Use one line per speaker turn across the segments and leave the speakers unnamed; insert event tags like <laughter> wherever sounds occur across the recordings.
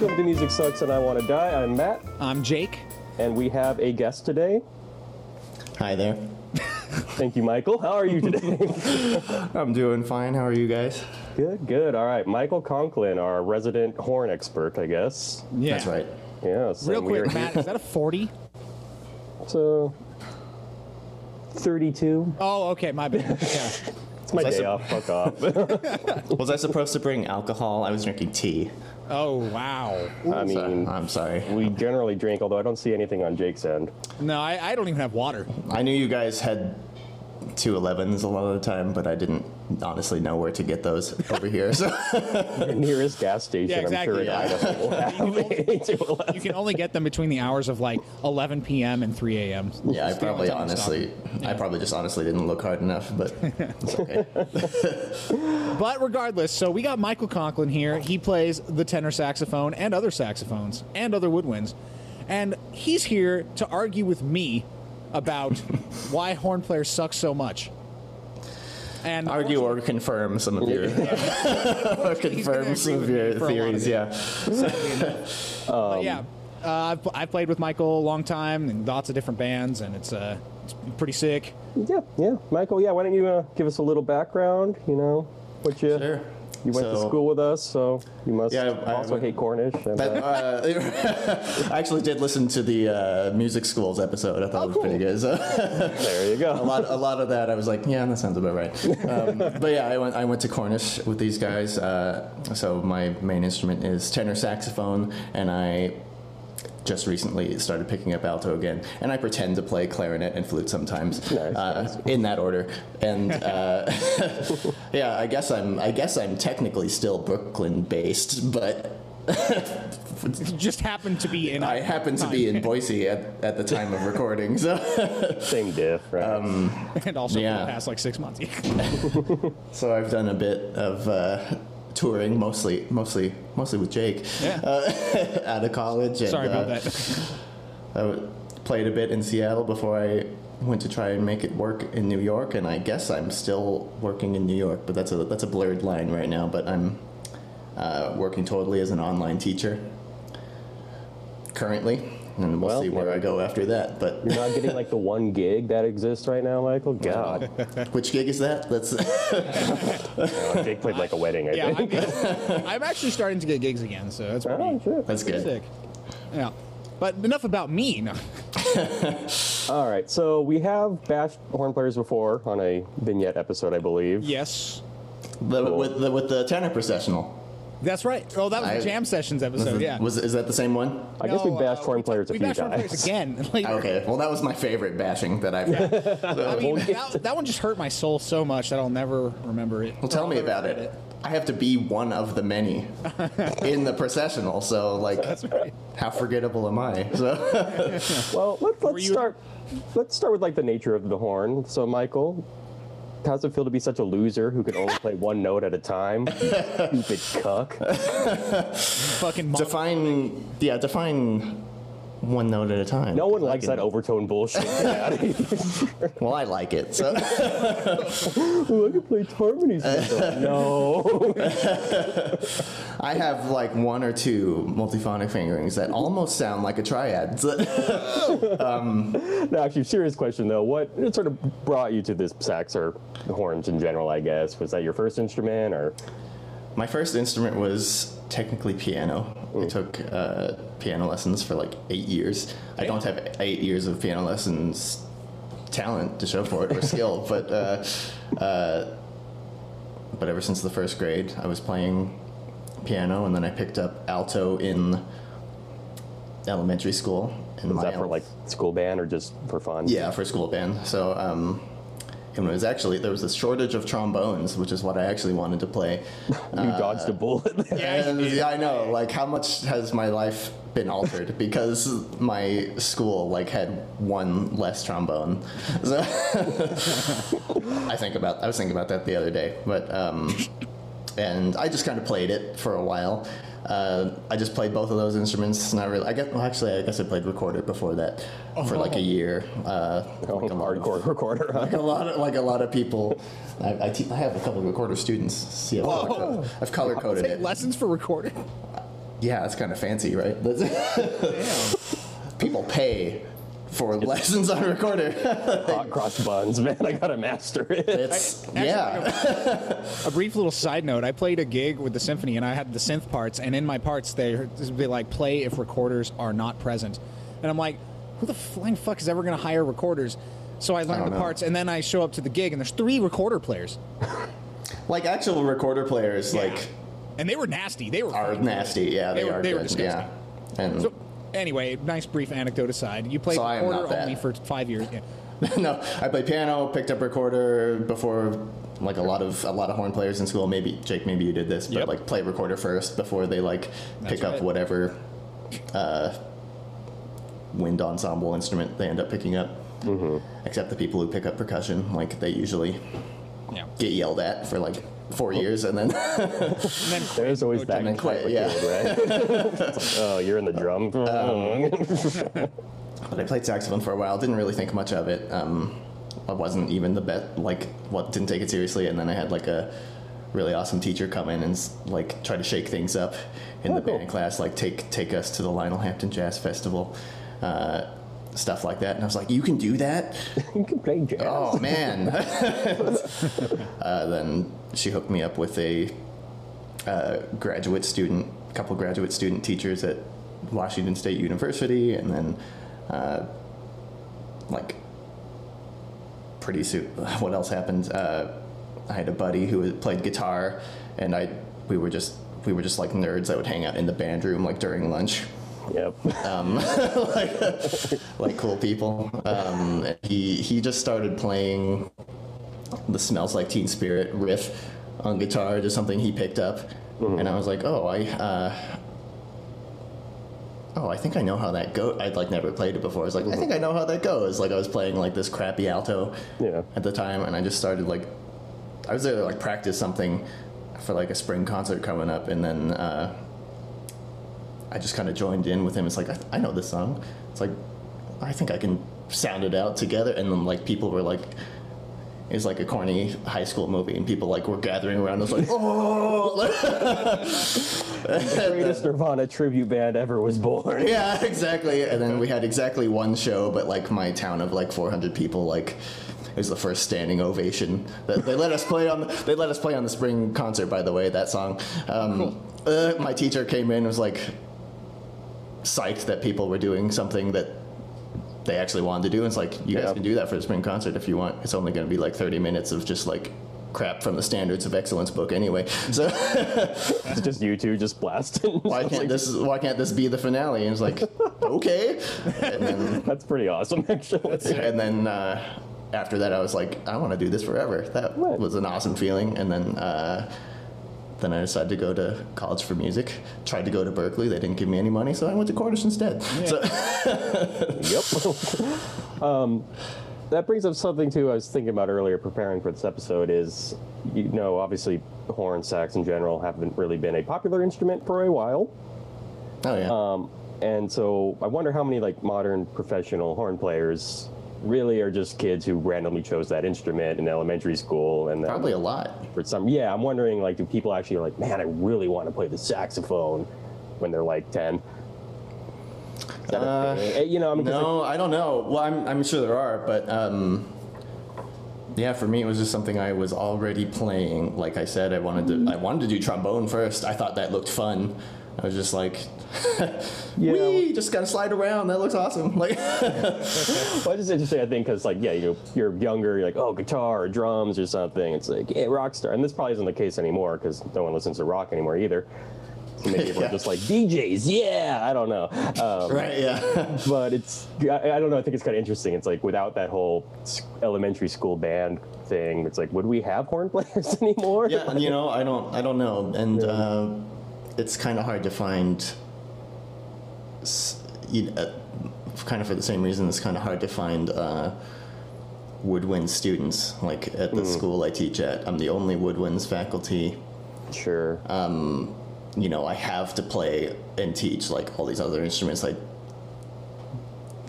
Welcome to Music Sucks and I Want to Die. I'm Matt,
I'm Jake.
and we have a guest today.
Hi there.
Thank you, Michael. How are you today? <laughs>
I'm doing fine. How are you guys?
good, good. All right, Michael Conklin, our resident horn expert, I guess.
Yeah.
That's right.
Yeah. So
Real quick, Matt, is that a 40?
So, 32.
Oh, okay, my bad. <laughs> Yeah.
It's my
Was
day
sup-
off. Fuck off. <laughs>
Was I supposed to bring alcohol? I was drinking tea.
Oh, wow.
I
So,
mean,
I'm sorry.
we generally drink, although I don't see anything on Jake's end.
No, I, I don't even have water.
I knew you guys had two 11s a lot of the time, but I didn't honestly know where to get those over here. So
Your <laughs> nearest gas station,
Yeah, exactly,
I'm sure in Idaho will have a 211.
You can <laughs> only get them between the hours of like 11 p.m. and 3 a.m.
yeah, I probably
only time to
honestly, I probably just honestly didn't look hard enough, but <laughs> it's okay.
But regardless, so we got Michael Conklin here. He plays the tenor saxophone and other saxophones and other woodwinds. And he's here to argue with me about why horn players suck so much. And
Argue or confirm some of your, or <laughs> <laughs> confirm some of your
for a lot of
theories. Yeah.
sadly enough. Yeah, uh, I've, I've played with Michael a long time in lots of different bands, and it's uh, it's pretty sick.
Yeah, yeah. Michael, yeah, why don't you uh, give us a little background? You know, what you
Sure.
You went to school with us, so you must
Yeah, I-
also
I-
hate Cornish. And,
That,
uh,
uh, <laughs> I actually did listen to the uh, music schools episode. I thought it was pretty good. So <laughs>
there you
a
go.
lot, a lot of that, I was like, yeah, that sounds about right. Um, <laughs> but yeah, I went, I went to Cornish with these guys. Uh, so my main instrument is tenor saxophone, and I just recently started picking up alto again. And I pretend to play clarinet and flute sometimes,
Nice,
uh, in that order. And uh, <laughs> yeah, I guess I'm, I guess I'm technically still Brooklyn based, but.
You just happened to be in.
I happen to be in <laughs> Boise at, at the time of recording, so <laughs>
Same diff, right?
Um,
and also for
Yeah.
the past like six months.
so I've done a bit of uh, touring, mostly mostly mostly with Jake
yeah.
uh, <laughs> out of college. And,
Sorry about
uh,
that. <laughs>
I played a bit in Seattle before I went to try and make it work in New York, and I guess I'm still working in New York, but that's a that's a blurred line right now. But I'm uh, working totally as an online teacher currently, and we'll
Well,
see where I
you
go after that. But
You're not getting like the one <laughs> gig that exists right now, Michael. God, <laughs>
which gig is that? That's <laughs>
Jake played like a wedding. I
yeah,
think.
I'm, I'm actually starting to get gigs again, so that's pretty,
Oh, shit.
that's good.
sick. Yeah. But enough about me. No.
All right, so we have bashed horn players before on a vignette episode, I believe.
Yes.
The, with the with the tenor processional.
That's right. Oh, that was
I-
the Jam Sessions episode. Yeah.
Was is that the same one?
I guess we bashed
uh,
horn
we
players a
we
few
bashed horn players
times.
again. <laughs> Like,
Okay, well that was my favorite bashing that I've had. <laughs>
I mean, that, that one just hurt my soul so much that I'll never remember it.
Well, tell
I'll
me about
forget
it. I have to be one of the many <laughs> in the processional, so like,
right.
how forgettable am I? So,
Well, let's, let's start. Let's start with like the nature of the horn. So, Michael, how's it feel to be such a loser who can only play one note at a time? <laughs> Stupid cuck.
Fucking
define, yeah, define one note at a time.
No one likes that overtone bullshit. Get out of here.
Well, I like it. So, <laughs>
Ooh, I can play harmonies. <laughs> no. <laughs>
I have like one or two multiphonic fingerings that almost sound like a triad.
Um, no, actually, serious question though. What what sort of brought you to this sax or horns in general? I guess was that your first instrument or?
My first instrument was technically piano. I took uh, piano lessons for like eight years. I don't have eight years of piano lessons talent to show for it or skill, <laughs> but uh, uh, but ever since the first grade, I was playing piano, and then I picked up alto in elementary school. In
Was that for like school band or just for fun?
yeah, for school band. So, um, and it was actually there was a shortage of trombones, which is what I actually wanted to play. <laughs>
You dodged a bullet.
And yeah, I know. Like, how much has my life been altered <laughs> because my school like had one less trombone? So <laughs> I think about I was thinking about that the other day, but um, and I just kind of played it for a while. Uh, I just played both of those instruments. Not really. I guess. Well, actually, I guess I played recorder before that for like a year. Uh,
Oh,
like a lot of-
recorder. huh?
like a lot of like a lot of people. I, I, te- I have a couple of recorder students. See, I've color,
Whoa.
I've color coded it.
lessons for recording.
Yeah, that's kind of fancy, right? <laughs> People pay for lessons on a recorder. <laughs>
Hot cross buns, man. I gotta master it.
It's
Actually,
yeah. <laughs>
A brief little side note: I played a gig with the symphony, and I had the synth parts, and in my parts they they like play if recorders are not present, and I'm like, who the flying fuck is ever going to hire recorders? So I learned
don't
the
know.
parts, and then I show up to the gig, and there's three recorder players, <laughs>
like actual recorder players, like
and they were nasty. They were
are nasty. Yeah, they,
They were-
are
they were disgusting.
Yeah. And
So anyway, nice brief anecdote aside, you played
So
recorder only for five years. Yeah. <laughs>
no, I played piano, picked up recorder before, like a lot of a lot of horn players in school. Maybe Jake, maybe you did this, but
Yep.
like play recorder first before they like
That's
pick up whatever uh, wind ensemble instrument they end up picking up. Mm-hmm. Except the people who pick up percussion, like they usually
yeah.
get yelled at for like four years and then
And then <laughs>
There's always that
And then quit, yeah.
kid, right? Like, <laughs> oh, you're in the drum. <laughs>
But I played saxophone for a while. Didn't really think much of it. Um, I wasn't even the best. Like, what didn't take it seriously. And then I had like a really awesome teacher come in and like try to shake things up in
Oh,
the
cool.
band class. Like take take us to the Lionel Hampton Jazz Festival, uh, stuff like that. And I was like, you can do that. <laughs>
you can play jazz.
Oh man. <laughs> uh, then she hooked me up with a uh, graduate student, a couple graduate student teachers at Washington State University, and then uh, like pretty soon, <laughs> what else happened? Uh, I had a buddy who played guitar, and I we were just we were just like nerds that would hang out in the band room like during lunch
Yep. <laughs>
like, like cool people. Um, he he just started playing the "Smells Like Teen Spirit" riff on guitar, just something he picked up, and I was like, oh, I. Uh, Oh, I think I know how that goes. I'd like never played it before. I was like, I think I know how that goes. Like I was playing like this crappy alto
Yeah.
at the time, and I just started like, I was there to like practice something for like a spring concert coming up, and then uh, I just kind of joined in with him. It's like I, I know this song. It's like I think I can sound it out together, and then like people were like. It was like a corny high school movie, and people like were gathering around. I was like, <laughs> "Oh!"
the greatest Nirvana tribute band ever was born.
yeah, exactly. And then we had exactly one show, but like my town of like 400 people, like it was the first standing ovation. That they let us play on. They let us play on the spring concert. By the way, that song. Um, uh, my teacher came in and was like psyched that people were doing something that they actually wanted to do. And it's like you guys can do that for the spring concert if you want. It's only going to be like 30 minutes of just like crap from the Standards of Excellence book anyway. <laughs> So.
It's just you two just blasting. <laughs>
why can't
like-
this why can't this be the finale and it's like <laughs> okay then
That's pretty awesome, actually.
and then uh, after that i was like i want to do this forever that
Right.
was an awesome feeling and then uh, then I decided to go to college for music. Tried to go to Berklee. They didn't give me any money, so I went to Cornish instead. So, <laughs>
Yep. <laughs> um, that brings up something too. I was thinking about earlier, preparing for this episode. Is you know, obviously, horn sax in general haven't really been a popular instrument for a while.
oh yeah.
Um, and so I wonder how many like modern professional horn players really are just kids who randomly chose that instrument in elementary school and then
Probably a lot.
for some yeah i'm wondering like do people actually like man i really want to play the saxophone when they're like 10 Is that a
Uh.
Eh, you know I mean,
No, I don't know. Well, I'm, I'm sure there are, but um, yeah, for me it was just something I was already playing. Like I said, I wanted to I wanted to do trombone first. I thought that looked fun. I was just like, <laughs>
Yeah.
wee, just gotta slide around. That looks awesome. <laughs> Like, <laughs>
Well, it's just interesting, I think, because like, yeah, you know, you're younger, you're like, oh, guitar or drums or something. It's like, yeah, rock star, and this probably isn't the case anymore because no one listens to rock anymore either. So maybe people
Yeah.
are just like DJs, yeah. I don't know, um,
right? Yeah.
but it's I, I don't know. I think it's kind of interesting. It's like without that whole elementary school band thing, it's like, would we have horn players anymore?
yeah, you know, I don't, I don't know, and uh, it's kind of hard to find. You, uh, kind of for the same reason, it's kind of hard to find uh, woodwind students. Like at the school I teach at, I'm the only woodwinds faculty.
sure.
You know, I have to play and teach like all these other instruments I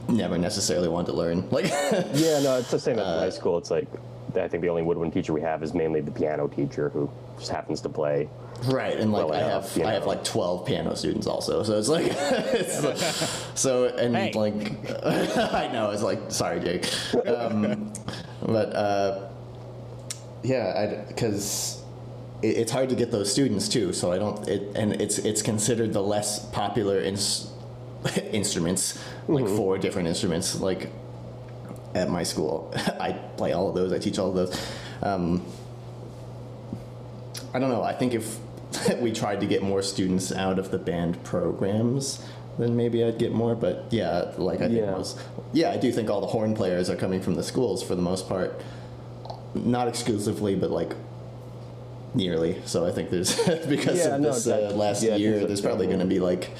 never necessarily wanted to learn. <laughs> Like,
Yeah, no, it's the same at
Uh,
high school. It's like I think the only woodwind teacher we have is mainly the piano teacher who just happens to play.
Right, and like
well
I
enough,
have
you
I have like twelve piano students also, so it's like, <laughs> it's like <laughs> so and
Hey.
like <laughs> I know it's like sorry Jake, um, but uh, yeah, because it, it's hard to get those students too. So I don't it, and it's it's considered the less popular ins- instruments, like
Mm-hmm.
four different instruments, like at my school. I play all of those. I teach all of those. Um, I don't know. I think if <laughs> we tried to get more students out of the band programs, then maybe I'd get more. But yeah, like I think
Yeah.
most, yeah, I do think all the horn players are coming from the schools for the most part, not exclusively, but like nearly. So I think there's <laughs> because
Yeah,
of
no,
this uh, last
Yeah,
year, there's probably going to be like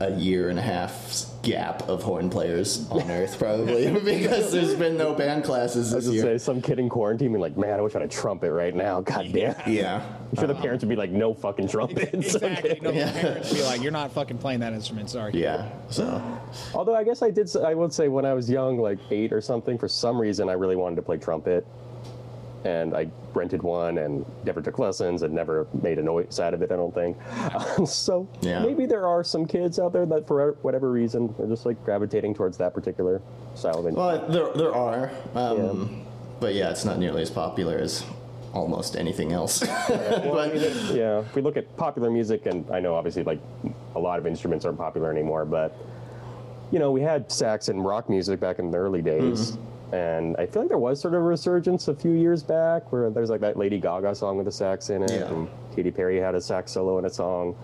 a year and a half gap of horn players on Earth, probably <laughs> because there's been no band classes
I
this
was just
year.
say some kid in quarantine being like, man, I wish I had a trumpet right now. God damn. <laughs>
Yeah.
I'm sure the parents would be like, no fucking trumpet. So <laughs>
Exactly.
good.
No, the parents be like, "You're not fucking playing that instrument." Sorry.
Yeah. So
Although I guess I did, I would say when I was young, like eight or something, for some reason I really wanted to play trumpet. And I rented one and never took lessons and never made a noise out of it, I don't think. Um, <laughs> so
Yeah.
maybe there are some kids out there that, for whatever reason, are just like gravitating towards that particular style of instrument.
well, there there are, um, but yeah, it's not nearly as popular as almost anything else.
Well, I mean, it- yeah, if we look at popular music, and I know obviously like a lot of instruments aren't popular anymore, but you know, we had sax and rock music back in the early days.
Mm-hmm.
And I feel like there was sort of a resurgence a few years back where there's like that Lady Gaga song with a sax in it,
Yeah.
and Katy Perry had a sax solo in a song.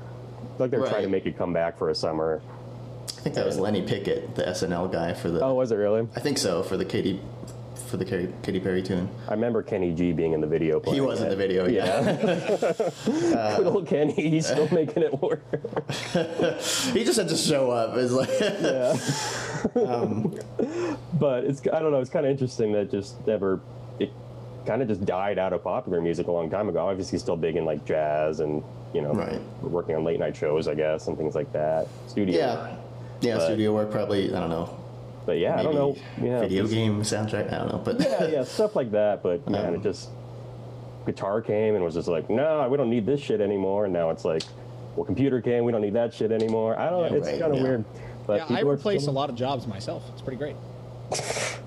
Like they're trying to make it come back for a summer.
I think that was Lenny Pickett, the SNL guy for the.
Oh, was it really?
I think so for the Katy for the Katy, Katy Perry tune.
I remember Kenny G being in the video.
He was in the video. Yeah.
Yeah. <laughs> <laughs> Good old Kenny, he's still uh, making it work. <laughs>
he just had to show up. It's like Yeah.
Um, but it's I don't know. It's kind of interesting that just never it kind of just died out of popular music a long time ago. Obviously, still big in like jazz and you know
Right.
working on late night shows, I guess, and things like that. Studio.
yeah, yeah.
But-
studio work probably. I don't know.
But yeah, I don't know. Yeah,
Video
just-
game soundtrack. I don't know, but
Yeah, yeah, stuff like that. But <laughs> man,
Um,
it just guitar came and was just like, no, we don't need this shit anymore. And now it's like, well, computer came, we don't need that shit anymore. I don't.
Yeah,
know. It's
right,
kind of
yeah.
weird. But
Yeah, I
people
replace a lot of jobs myself. It's pretty great. <laughs>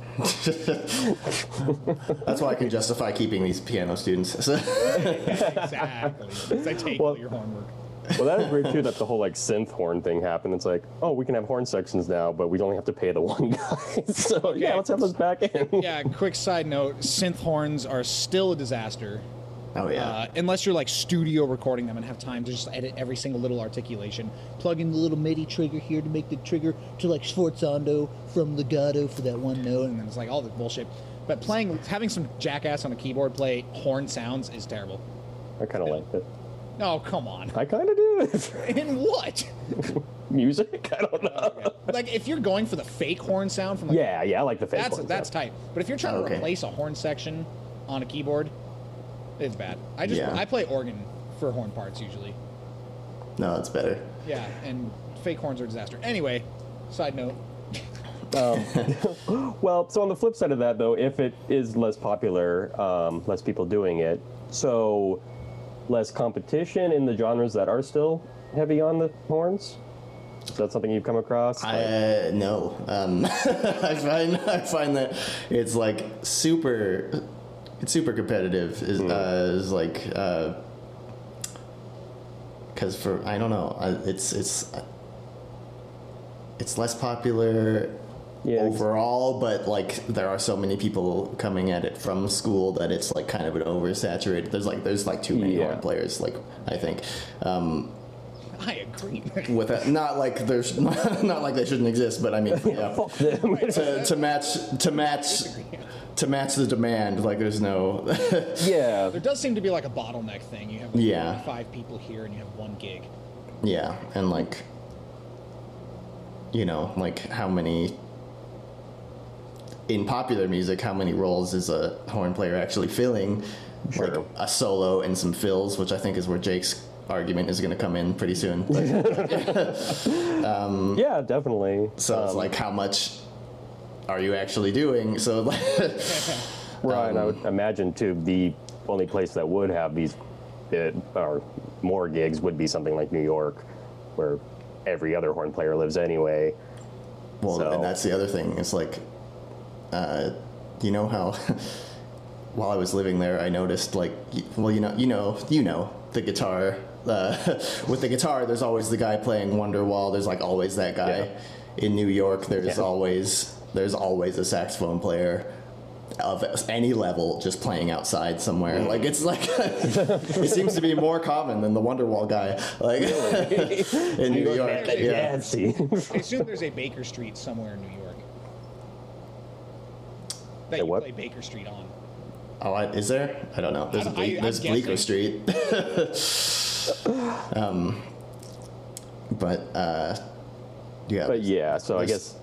that's why I can justify keeping these piano students. <laughs>
exactly. I take
Well-
all your homework.
Well, that is weird too. That the whole like synth horn thing happened. It's like, oh, we can have horn sections now, but we only have to pay the one guy. <laughs> so yeah, let's have those back in.
Yeah, quick side note synth horns are still a disaster.
oh yeah.
Uh, unless you're like studio recording them and have time to just edit every single little articulation. Plug in the little MIDI trigger here to make the trigger to like Sforzando from legato for that one note, and then it's like all this bullshit. But playing, having some jackass on a keyboard play horn sounds is terrible.
I kind of liked it.
Oh, come on.
I kind of do. <laughs>
In what?
Music? I don't know. <laughs>
like, if you're going for the fake horn sound from like,
Yeah, yeah, I like the fake
that's
ones,
that's
yeah.
tight. But if you're trying to
Okay.
replace a horn section on a keyboard, it's bad. I just
Yeah.
I play organ for horn parts usually.
no, it's better.
Yeah, and fake horns are a disaster. Anyway, side note. <laughs>
Well, so on the flip side of that, though, if it is less popular, um, less people doing it, so less competition in the genres that are still heavy on the horns. Is that something you've come across? Like-
I no. Um, <laughs> I find I find that it's like super, it's super competitive. Is
Hmm.
uh, is like because for I don't know. uh, It's it's it's less popular
Yeah, ex-
overall, but like there are so many people coming at it from school that it's like kind of an oversaturated. There's like there's like too many
Yeah.
horn players. Like I think. Um,
I agree.
with that, not like there's <laughs> not like they shouldn't exist, but I mean, <laughs> yeah,
Fuck
to, to match to match to match the demand. Like there's no, <laughs>
yeah.
there does seem to be like a bottleneck thing. You have like
Yeah.
five people here and you have one gig.
yeah, and like, you know, like how many in popular music, how many roles is a horn player actually filling? Like a solo and some fills, which I think is where Jake's argument is going to come in pretty soon. But, <laughs>
Yeah, definitely.
so it's like, how much are you actually doing? So. <laughs>
Right, and I would imagine too the only place that would have these uh, or more gigs would be something like New York, where every other horn player lives anyway.
Well,
So-
and that's the other thing. It's like, uh, you know how <laughs> while I was living there, I noticed like, well, you know, you know, you know, the guitar. Uh, <laughs> with the guitar, there's always the guy playing Wonderwall. There's like always that guy.
Yeah.
In New York, there's
Yeah.
always there's always a saxophone player of any level just playing outside somewhere. Like it's like <laughs> it seems to be more common than the Wonderwall guy. Like in New York,
That
yeah.
jazz.
I assume there's a Baker Street somewhere in New York. That you
what?
play Baker Street on.
Oh, I, is there? I don't know. There's,
I-
a Ble-
I-
there's Bleecker. Street. <laughs> um, but uh, yeah.
But yeah, so I guess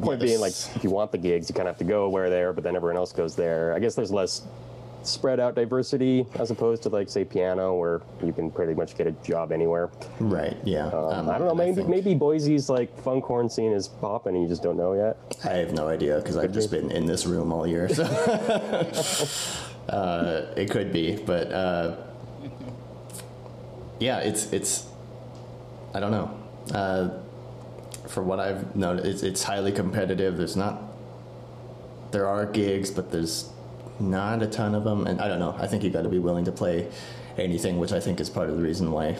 point being like if you want the gigs, you kind of have to go where there, but then everyone else goes there. I guess there's less spread out diversity as opposed to like say piano where you can pretty much get a job anywhere.
right. Yeah.
Um,
Um,
I don't know. Maybe maybe Boise's like funk horn scene is popping and you just don't know yet.
I have no idea because I've just been in this room all year. So <laughs> uh, it could be, but uh, yeah, it's it's. I don't know. Uh, for what I've noticed, it's, it's highly competitive. There's not. There are gigs, but there's not a ton of them, and I don't know. I think you got to be willing to play anything, which I think is part of the reason why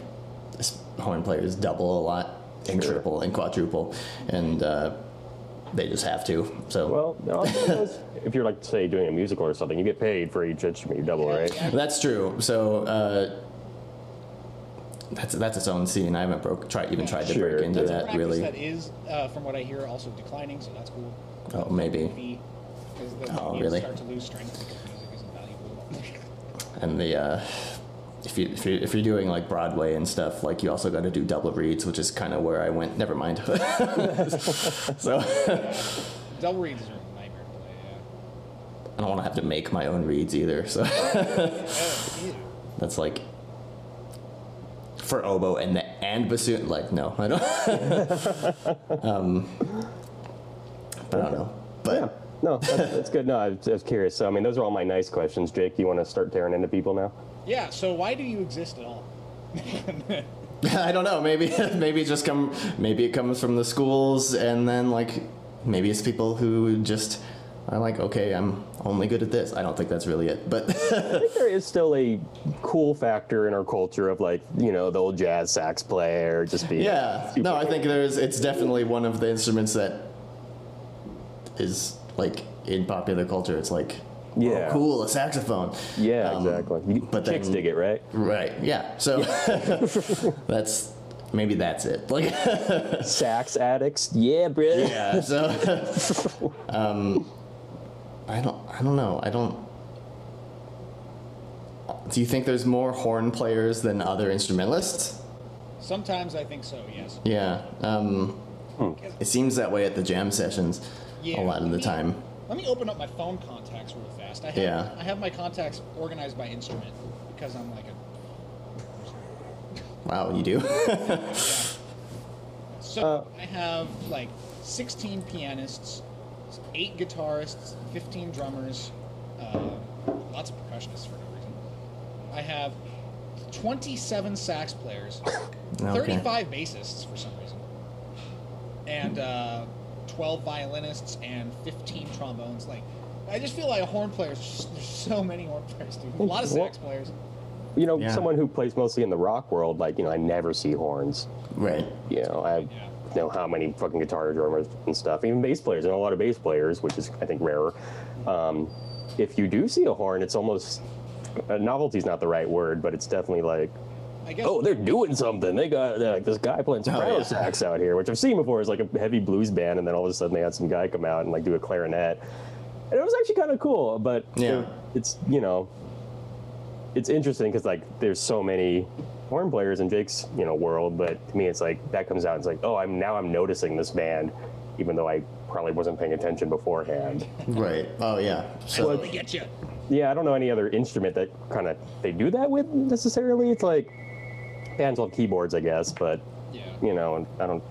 horn players double a lot and
Sure.
triple and quadruple, and uh, they just have to. So
Well, it also <laughs> if you're like say doing a musical or something, you get paid for each instrument you double, right?
That's true. So uh, that's that's its own scene. I haven't broke try even tried to
Sure.
break into
That's
that
practice
really.
that is, uh, from what I hear, also declining, so that's cool.
Oh, maybe.
Fee, 'cause
Oh,
needs
really?
start to lose strength because music isn't valuable.
And the uh, if you if you if you're doing like Broadway and stuff, like you also got to do double reeds, which is kind of where I went. Never mind. <laughs> so <laughs>
Double reeds are a nightmare to play, yeah.
I don't want to have to make my own reeds either. So
Oh, <laughs>
that's like for oboe and the and bassoon. Like no, I don't. um, I don't know, but.
Yeah. No, that's, that's good. No, I was, I was curious. So, I mean, those are all my nice questions. Jake, you want to start tearing into people now?
Yeah, so why do you exist at all? <laughs>
I don't know. Maybe <laughs> maybe it just come. Maybe it comes from the schools, and then like maybe it's people who just are like, okay, I'm only good at this. I don't think that's really it, but <laughs>
I think there is still a cool factor in our culture of like, you know, the old jazz sax player just being.
yeah. No, I think there's. It's definitely one of the instruments that is like in popular culture. It's like, oh,
Yeah.
cool, a saxophone.
Yeah,
Um,
exactly.
But
chicks
then-
dig it, right?
Right. Yeah. So <laughs> that's maybe that's it. Like. <laughs>
Sax addicts, yeah, bro.
Yeah. So, <laughs> um, I don't. I don't know. I don't. Do you think there's more horn players than other instrumentalists?
Sometimes I think so, yes.
Yeah. Um, it seems that way at the jam sessions.
Yeah,
a lot of the
me-
time.
Let me open up my phone contacts real fast. I have,
Yeah.
I have my contacts organized by instrument because I'm like a.
Wow, you do. <laughs>
So
Uh,
I have like 16 pianists, 8 guitarists, 15 drummers, uh, lots of percussionists for no reason. I have 27 sax players, <coughs>
Okay.
35 bassists for some reason, and uh, 12 violinists and 15 trombones. Like, I just feel like horn players. There's there's so many horn players, dude. A lot of sax players.
You know,
Yeah.
someone who plays mostly in the rock world, like, you know, I never see horns.
right.
You know, I
Yeah.
know how many fucking guitar drummers and stuff, even bass players. I know a lot of bass players, which is, I think, rarer. Um, if you do see a horn, it's almost. Uh, novelty's not the right word, but it's definitely like,
I guess.
oh, they're doing something. They got like, this guy playing soprano
yeah.
sax out here, which I've seen before. It's like a heavy blues band, and then all of a sudden they had some guy come out and like do a clarinet, and it was actually kind of cool. But
Yeah.
it- it's you know, it's interesting because like there's so many horn players in Jake's you know world, but to me it's like that comes out. It's like oh, I'm now I'm noticing this band, even though I probably wasn't paying attention beforehand.
Right. Oh yeah. So
Totally get you.
Yeah, I don't know any other instrument that kind of they do that with necessarily. It's like bands on keyboards, I guess, but
Yeah.
you know, I don't.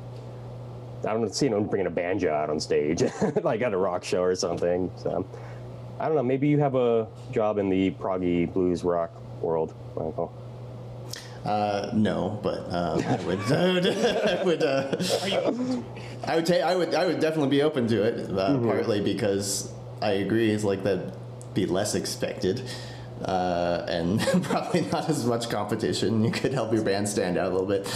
I don't see anyone bringing a banjo out on stage, <laughs> like at a rock show or something. So, I don't know. Maybe you have a job in the proggy blues rock world, Michael.
Uh, no, but um, I would. <laughs> I would. I would, uh,
Are you open to it?
I would take. I would. I would definitely be open to it. Uh, Partly because I agree. It's like that. Be less expected. Uh, and <laughs> probably not as much competition. You could help your band stand out a little bit.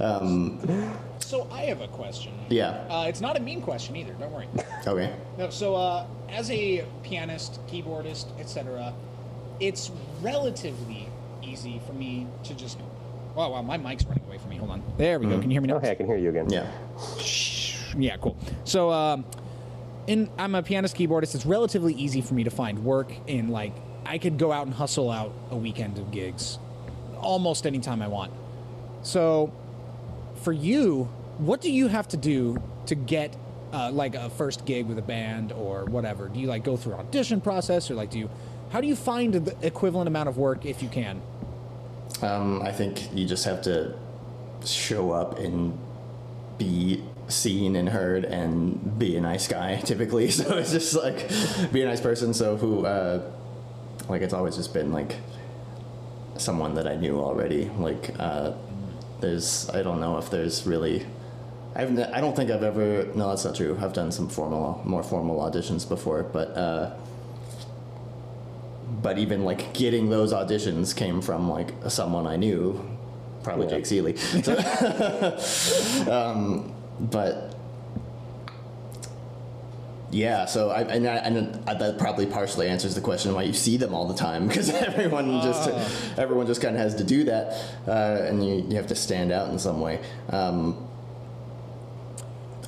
Um,
So I have a question.
yeah.
Uh, it's not a mean question either. Don't worry. <laughs>
Okay.
No, so uh, as a pianist, keyboardist, etc., it's relatively easy for me to just. Wow, wow, my mic's running away from me. Hold on. There we go. Can you hear me now?
Oh, hey, I can hear you again.
Yeah.
Yeah, cool. So, um, in I'm a pianist keyboardist. It's relatively easy for me to find work in like I could go out and hustle out a weekend of gigs almost anytime I want. So, for you, what do you have to do to get uh, like a first gig with a band or whatever? Do you like go through an audition process or like do you? How do you find the equivalent amount of work if you can?
Um, I think you just have to show up and be seen and heard and be a nice guy <laughs> typically. So it's just like be a nice person. So who, uh, like it's always just been like someone that I knew already. Like uh, there's, I don't know if there's really. I've, ne- I don't think I've ever. No, that's not true. I've done some formal, more formal auditions before, but uh, but even like getting those auditions came from like someone I knew, probably
Yeah.
Jake Seeley. So- <laughs> <laughs> um, but yeah, so I and, I, and that probably partially answers the question why you see them all the time <laughs> because everyone just everyone just kind of has to do that, uh, and you, you have to stand out in some way. Um,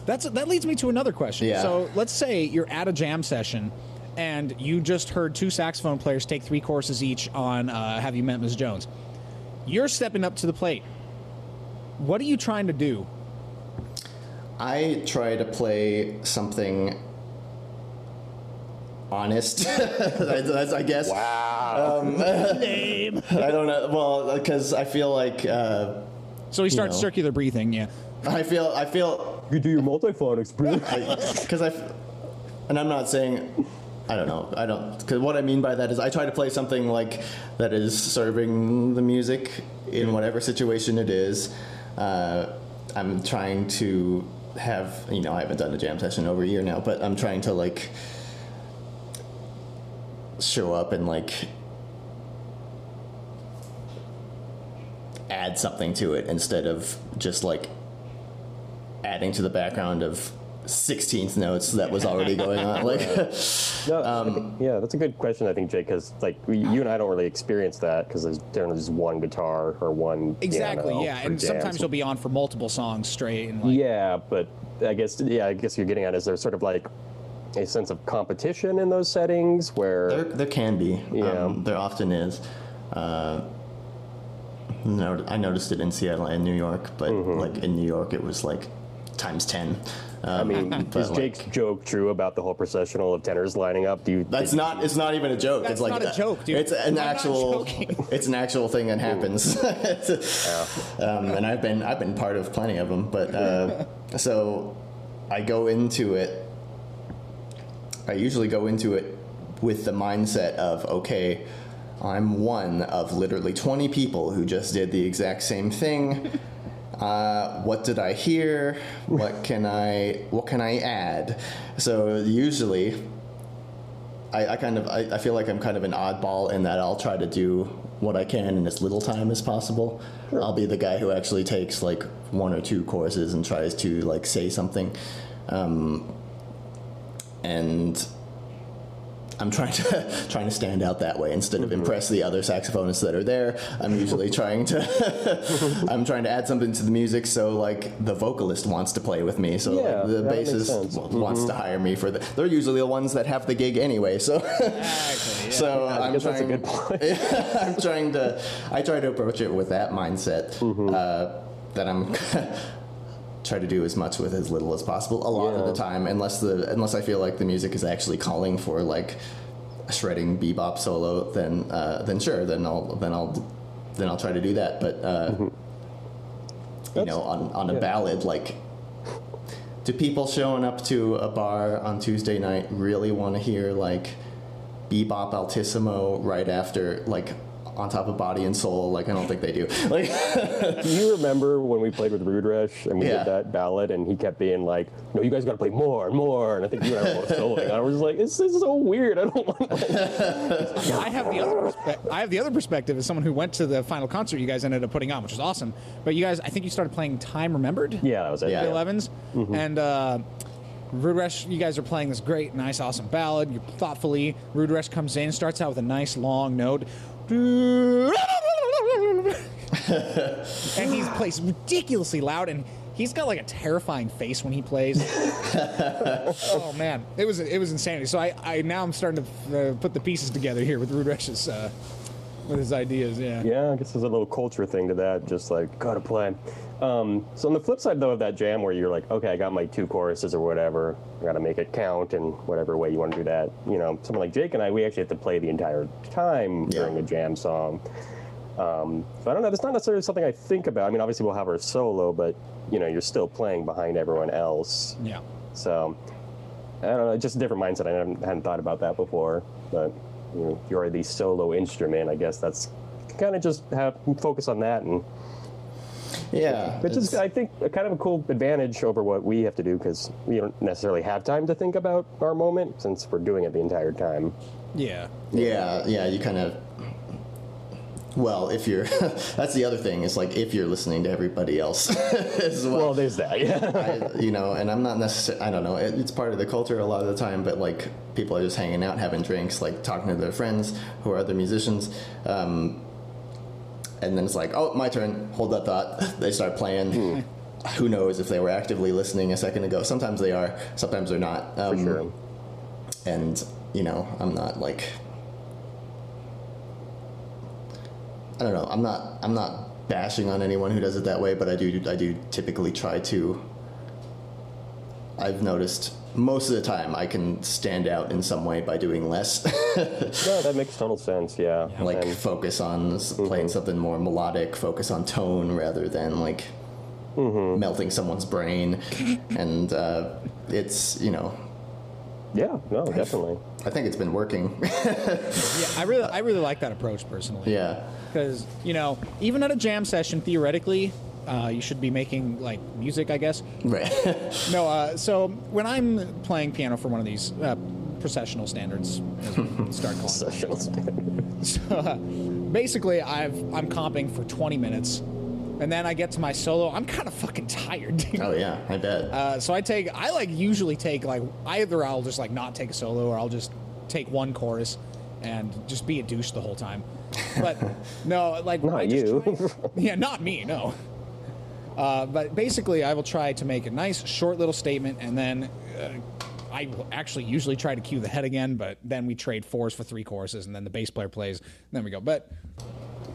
That's that leads me to another question.
Yeah.
So let's say you're at a jam session, and you just heard two saxophone players take three courses each on uh, "Have You Met Miss Jones." You're stepping up to the plate. What are you trying to do?
I try to play something honest. <laughs> That's, I guess.
Wow. <laughs>
Name.
I don't know. Well, because I feel like uh,
So he starts
know.
circular breathing. Yeah.
I feel I feel
you do your multiphonics, bro.
because <laughs> I, f- and I'm not saying. I don't know. I don't because what I mean by that is I try to play something like that is serving the music in whatever situation it is. Uh, I'm trying to have you know I haven't done a jam session over a year now, but I'm trying to like show up and like add something to it instead of just like adding to the background of 16th notes that was already going on like <laughs>
No, <laughs>
Um,
think- yeah, that's a good question. I think Jake, because like we, you and I don't really experience that because there's generally just one guitar or one.
Exactly.
piano
yeah. And
jams.
sometimes you'll be on for multiple songs straight. And like,
Yeah, but I guess yeah, I guess you're getting at is there sort of like a sense of competition in those settings where
there, there can be
Yeah.
um, there often is uh, no, I noticed it in Seattle and New York but like in New York it was like times 10
I
um,
mean, <laughs>
but,
is
like,
Jake's joke true about the whole processional of tenors lining up? Do you?
That's not. It's not even a joke.
That's
it's like
not a joke, dude.
It's an
I'm
actual.
joking. <laughs>
It's an actual thing that happens. <laughs> um, and I've been I've been part of plenty of them. But uh, so I go into it. I usually go into it with the mindset of okay, I'm one of literally 20 people who just did the exact same thing. <laughs> Uh, what did I hear? What can I what can I add? So usually I, I kind of I, I feel like I'm kind of an oddball in that I'll try to do what I can in as little time as possible. I'll be the guy who actually takes like one or two courses and tries to like say something. Um, and I'm trying to <laughs> trying to stand out that way instead of impress the other saxophonists that are there. I'm usually <laughs> trying to <laughs> I'm trying to add something to the music so like the vocalist wants to play with me. So
Yeah,
like, the bassist w- wants to hire me for the. They're usually the ones that have the gig anyway. So
Exactly. Yeah.
so
I
I'm
guess that's a
trying.
good point.
I'm trying to. I try to approach it with that mindset.
Mm-hmm.
Uh, that I'm. Try to do as much with as little as possible a lot of the time unless the unless I feel like the music is actually calling for like a shredding bebop solo then uh, then sure then I'll then I'll then I'll try to do that. But uh, you know on on a
yeah.
ballad like do people showing up to a bar on Tuesday night really want to hear like bebop altissimo right after like on top of body and soul. Like I don't think they do. <laughs> Like
Do you remember when we played with Rude Rush and we
Yeah.
did that ballad and he kept being like, "No, you guys got to play more and more." And I think you and I were both soloing. I was like, "This is so weird. I don't want." Like, <laughs>
I have the other perspe- I have the other perspective as someone who went to the final concert you guys ended up putting on, which was awesome. But you guys, I think you started playing Time Remembered.
yeah, that was it.
Yeah.
the 11s. And uh, Rude Rush, you guys are playing this great, nice, awesome ballad. You thoughtfully, Rude Rush comes in, starts out with a nice long note. And he plays ridiculously loud and he's got like a terrifying face when he plays. <laughs> Oh man. It was it was insanity. So i, I now i'm starting to uh, put the pieces together here with rude rush's uh, with his ideas yeah.
Yeah, I guess there's a little culture thing to that, just like gotta play. Um, so on the flip side though of that jam, where you're like, okay, I got my two choruses or whatever, I gotta make it count in whatever way you want to do that. You know, someone like Jake and I, we actually have to play the entire time
Yeah.
during a jam song. Um, so I don't know. That's not necessarily something I think about. I mean, obviously we'll have our solo, but you know, you're still playing behind everyone else.
yeah
So I don't know, just a different mindset. I hadn't, hadn't thought about that before. But you know, if you're the solo instrument, I guess that's kind of just have focus on that, and
yeah,
which is I think a kind of a cool advantage over what we have to do because we don't necessarily have time to think about our moment since we're doing it the entire time.
yeah
Yeah, yeah, you kind of. Well, if you're, <laughs> that's the other thing. Is like if you're listening to everybody else <laughs> as well.
Well, there's that. Yeah. <laughs>
I, you know, and I'm not necessarily. I don't know. It, it's part of the culture a lot of the time, but like people are just hanging out, having drinks, like talking to their friends who are other musicians. Um, and then it's like, oh, my turn. Hold that thought. <laughs> They start playing. Who knows if they were actively listening a second ago? Sometimes they are. Sometimes they're not.
For
Um,
sure.
and you know i'm not like i don't know i'm not i'm not bashing on anyone who does it that way but i do i do typically try to i've noticed most of the time i can stand out in some way by doing less <laughs>
No, that makes total sense. Yeah.
like
And-
focus on s- playing something more melodic focus on tone rather than like melting someone's brain <laughs> and uh, it's you know
yeah. No, definitely.
i think it's been working <laughs>
yeah i really i really like that approach personally
yeah
because you know even at a jam session theoretically uh, you should be making like music i guess
right <laughs>
no uh, so when i'm playing piano for one of these uh, processional standards as we <laughs> start calling them.
Sessional standard. <laughs>
basically I've I'm comping for 20 minutes, and then I get to my solo. I'm kind of fucking tired. dude.
oh yeah i bet
Uh, so I take I like usually take like either I'll just like not take a solo or I'll just take one chorus and just be a douche the whole time. But no, like
Not you.
try- yeah, not me. No. Uh, but basically, I will try to make a nice short little statement, and then uh, I will actually usually try to cue the head again. But then we trade fours for three choruses, and then the bass player plays. And then we go. But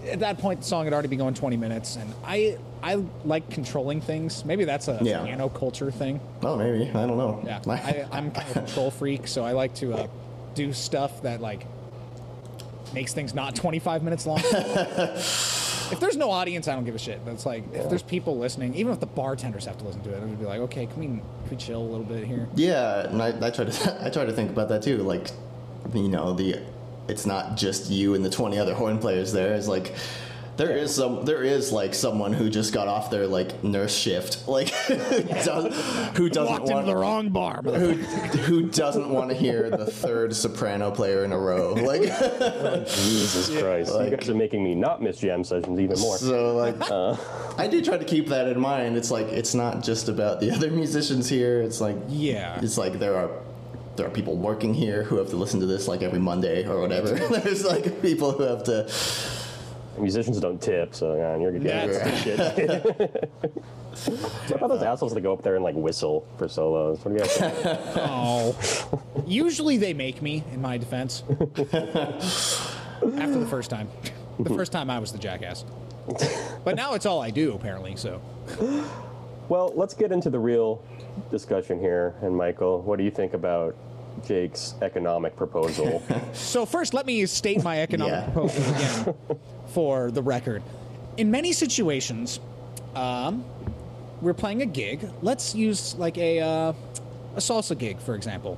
at that point, the song had already been going 20 minutes, and I I like controlling things. Maybe that's a
Yeah.
piano culture thing.
Oh, maybe. I don't know.
Yeah, I, I'm kind of a control <laughs> freak, so I like to uh, do stuff that like makes things not 25 minutes long. <laughs> if there's no audience, I don't give a shit. That's like if there's people listening, even if the bartenders have to listen to it, it would be like, okay, can we can we chill a little bit here?
yeah, and I, I try to <laughs> I try to think about that too. Like, you know, the it's not just you and the twenty other horn players there. It's like there is some there is like someone who just got off their like nurse shift, like who, <laughs> does, who doesn't
Walked into
want
the wrong bar.
who who doesn't want to hear the third soprano player in a row. Like <laughs>
Jesus Christ.
Like-
you guys are making me not miss jam sessions even more.
So like, uh. <laughs> I do try to keep that in mind. It's like it's not just about the other musicians here. It's like
Yeah.
it's like there are there are people working here who have to listen to this like every Monday or whatever. There's like people who have to.
Musicians don't tip, so yeah, you're good.
That's
Yeah, shit. What about <laughs> those assholes that go up there and like whistle for solos? What do you guys think?
Oh. <laughs> Usually they make me, in my defense. After the first time. The first time I was the jackass. But now it's all I do, apparently, so.
Well, let's get into the real discussion here. And Michael, what do you think about Jake's economic proposal? <laughs>
So first, let me state my economic
Yeah.
proposal again for the record. In many situations, um, we're playing a gig. Let's use like a uh, a salsa gig, for example.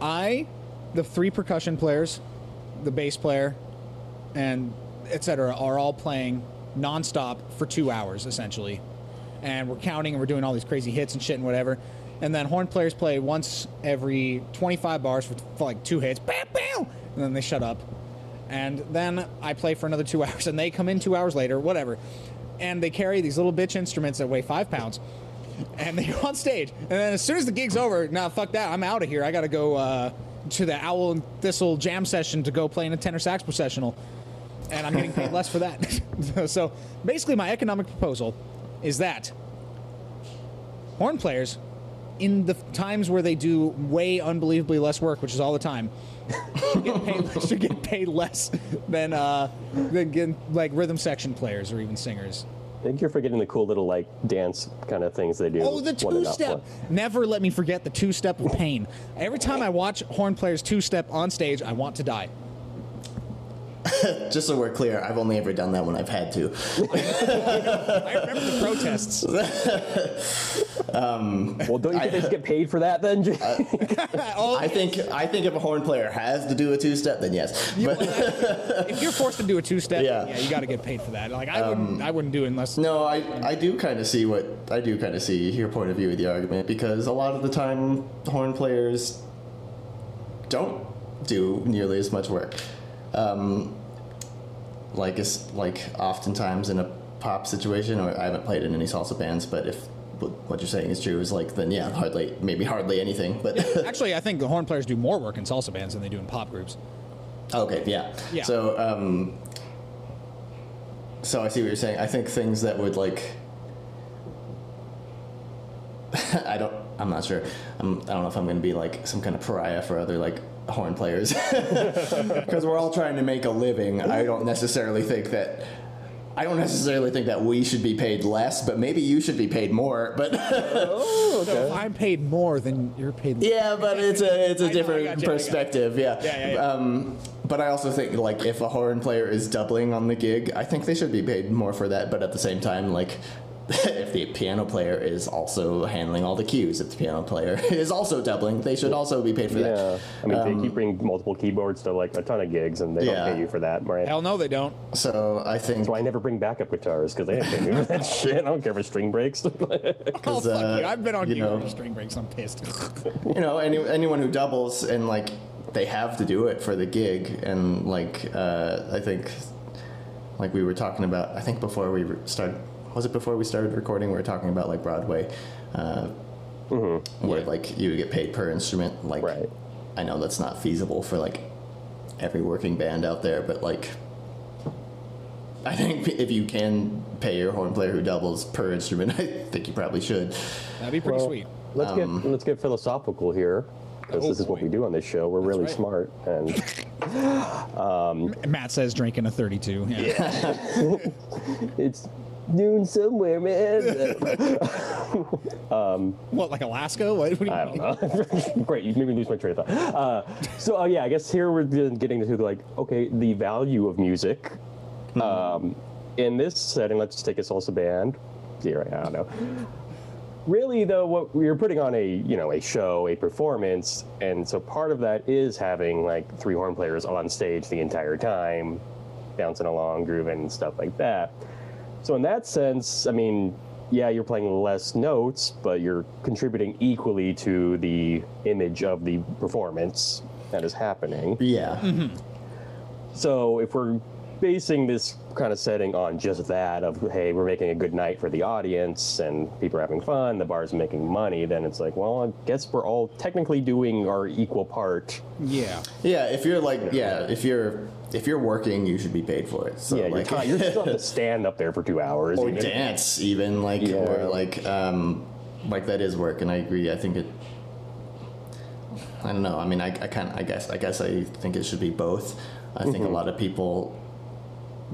I the three percussion players, the bass player, and etc. are all playing nonstop for two hours essentially, and we're counting and we're doing all these crazy hits and shit and whatever. And then horn players play once every 25 bars for, for like two hits, bam, bam, and then they shut up. And then I play for another two <laughs> hours, and they come in two hours later, whatever. And they carry these little bitch instruments that weigh five pounds, and they go on stage. And then as soon as the gig's over, nah, fuck that, I'm out of here. I gotta go uh, to the Owl and Thistle jam session to go play in a tenor sax processional, and I'm getting paid less for that. <laughs> so basically, my economic proposal is that horn players, in the times where they do way unbelievably less work, which is all the time, should get paid, should get paid less than uh, than getting, like rhythm section players or even singers.
I think you're forgetting the cool little like dance kind of things they do.
Oh, the two step! Never let me forget the two step of pain. Every time I watch horn players two step on stage, I want to die. <laughs>
Just so we're clear, I've only ever done that when I've had to. <laughs>
I remember the protests. <laughs>
Um, well, don't you think they should get paid for that then? Jay?
Oh,
I think I think if a horn player has to do a two step, then yes. But
if you're forced to do a two step,
Yeah.
yeah, you got to get paid for that. Like I wouldn't, um, I wouldn't do it unless.
no, I I do kind of see what I do kind of see your point of view of the argument because a lot of the time horn players don't do nearly as much work. Um, like it's like oftentimes in a pop situation, or I haven't played in any salsa bands, but if what you're saying is true, is like then yeah, hardly maybe hardly anything, but. <laughs>
Actually, I think the horn players do more work in salsa bands than they do in pop groups.
Okay, yeah.
Yeah.
So, um, so I see what you're saying. I think things that would like, <laughs> I don't, I'm not sure. I'm, I don't know if I'm going to be like some kind of pariah for other like horn players <laughs> because we're all trying to make a living. I don't necessarily think that. I don't necessarily think that we should be paid less, but maybe you should be paid more. But
So if I'm paid more, than you're paid.
Yeah, but it's a it's
I
a
know, I
different
got you, I got you.
perspective. Yeah.
Yeah, yeah, yeah.
Um, but I also think like if a horn player is doubling on the gig, I think they should be paid more for that. But at the same time, like <laughs> if the piano player is also handling all the cues, if the piano player <laughs> is also doubling, they should also be paid for that.
yeah.
that.
I mean, they keep bringing multiple keyboards to like a ton of gigs, and they
Yeah.
don't pay you for that, right?
Hell no, they don't.
So I think
So I never bring backup guitars because they didn't pay me for that <laughs> shit. I don't care if string breaks.
Oh fuck
uh,
you! I've been on
you
you
know-
string breaks. I'm pissed.
you know any, anyone who doubles and like they have to do it for the gig and like uh, i think like we were talking about i think before we re- started was it before we started recording we were talking about like broadway uh, mm-hmm. where like you would get paid per instrument like
Right.
i know that's not feasible for like every working band out there but like I think if you can pay your horn player who doubles per instrument, <laughs> I think you probably should.
That'd be pretty
Well,
sweet.
Let's get um, let's get philosophical here because
Oh,
this is what we oh, do on this show. We're really
right.
smart, and <laughs> um,
Matt says drinking a 32. Yeah. <laughs>
it's noon somewhere, man. <laughs>
What, like Alaska? What, what do you
I don't know. <laughs> Great, you made me lose my train of thought. Uh, so, uh, yeah, I guess here we're getting to like, okay, the value of music. Um, in this setting, let's just take a salsa band. Here, I don't know. Really, though, what you're putting on a you know a show, a performance, and so part of that is having like three horn players on stage the entire time, bouncing along, grooving, and stuff like that. So in that sense, I mean, yeah, you're playing less notes, but you're contributing equally to the image of the performance that is happening.
Yeah. Mm-hmm.
So if we're basing this kind of setting on just that of hey, we're making a good night for the audience and people are having fun, the bar's making money, then it's like, well, I guess we're all technically doing our equal part.
Yeah.
Yeah, if you're like, yeah, if you're if you're working, you should be paid for it. So
yeah,
like,
you're, you're still have to <laughs> stand up there for two hours.
or
even.
dance even like
Yeah.
or like um like that is work, and I agree. I think it. I don't know. I mean, I, I kind I guess I guess I think it should be both. I think a lot of people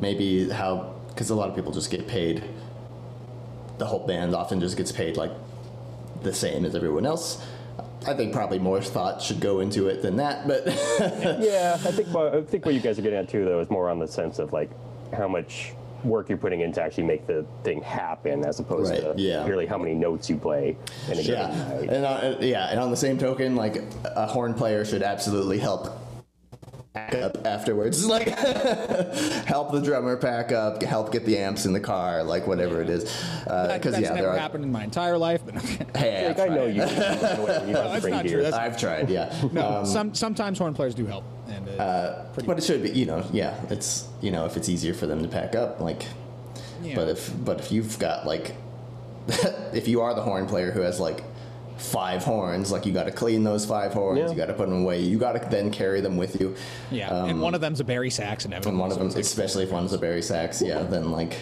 maybe how because a lot of people just get paid. The whole band often just gets paid like the same as everyone else. I think probably more thought should go into it than that, but <laughs>
yeah, I think what, I think what you guys are getting at too, though, is more on the sense of like how much work you're putting in to actually make the thing happen, as opposed
Right,
to
yeah.
purely how many notes you play in a
Yeah, and uh, yeah, and on the same token, like a horn player should absolutely help pack up afterwards. <laughs> Like help the drummer pack up, help get the amps in the car, like whatever it is.
That-
Because
that's
yeah, there
never
are.
happened in my entire life. But
Hey,
Like,
I've
know you. you know when you <laughs> have to
that's
bring
not
gear.
true. That's-
I've tried. Yeah. <laughs>
no,
Um,
some sometimes horn players do help, and uh,
but it should be, you know, yeah. It's you know, if it's easier for them to pack up, like.
yeah.
But if but if you've got like, if you are the horn player who has like five horns, like you got to clean those five horns,
Yeah.
you got to put them away, you got to then carry them with you.
yeah, and one of them's a bari sax, and
And one of them, especially if one's a bari sax, yeah, then like.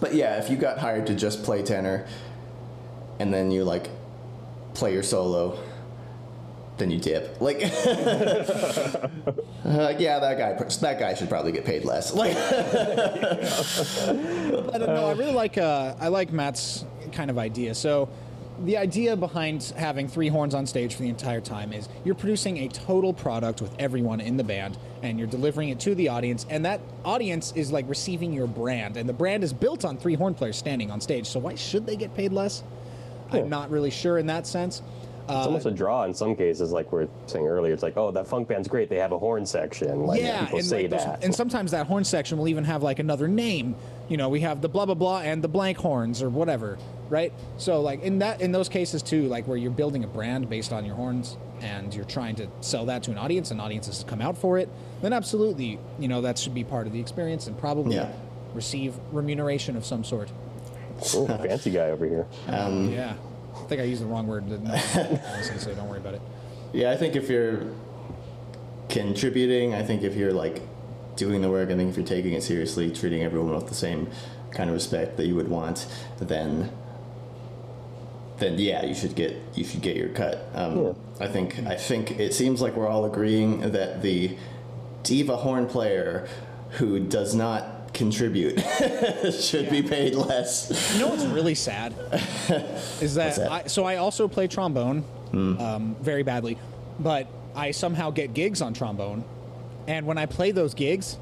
But yeah, if you got hired to just play tenor, and then you like play your solo, then you dip. Like, <laughs> uh, yeah, that guy, that guy should probably get paid less. <laughs> Like,
I don't know. I really like uh, I like Matt's kind of idea. So, the idea behind having three horns on stage for the entire time is you're producing a total product with everyone in the band, and you're delivering it to the audience, and that audience is like receiving your brand, and the brand is built on three horn players standing on stage. So why should they get paid less? I'm not really sure in that sense.
It's almost a uh, draw in some cases, like we are saying earlier. It's like, oh, that funk band's great. They have a horn section. Like
yeah,
people
and,
say
like,
that.
and sometimes that horn section will even have like another name. You know, we have the blah blah blah and the blank horns or whatever, right? So like in that in those cases too, like where you're building a brand based on your horns and you're trying to sell that to an audience and audiences come out for it, then absolutely, you know, that should be part of the experience and probably
Yeah.
receive remuneration of some sort.
Ooh, fancy guy over here.
Um, yeah. I think I used the wrong word. No, honestly, so don't worry about it.
yeah, I think if you're contributing, I think if you're like doing the work, I think if you're taking it seriously, treating everyone with the same kind of respect that you would want, then then yeah, you should get you should get your cut. Um,
Yeah.
I think I think it seems like we're all agreeing that the diva horn player who does not contribute <laughs> should be paid less.
You know what's really sad <laughs> is that,
that?
I, so I also play trombone um, very badly, but I somehow get gigs on trombone, and when I play those gigs,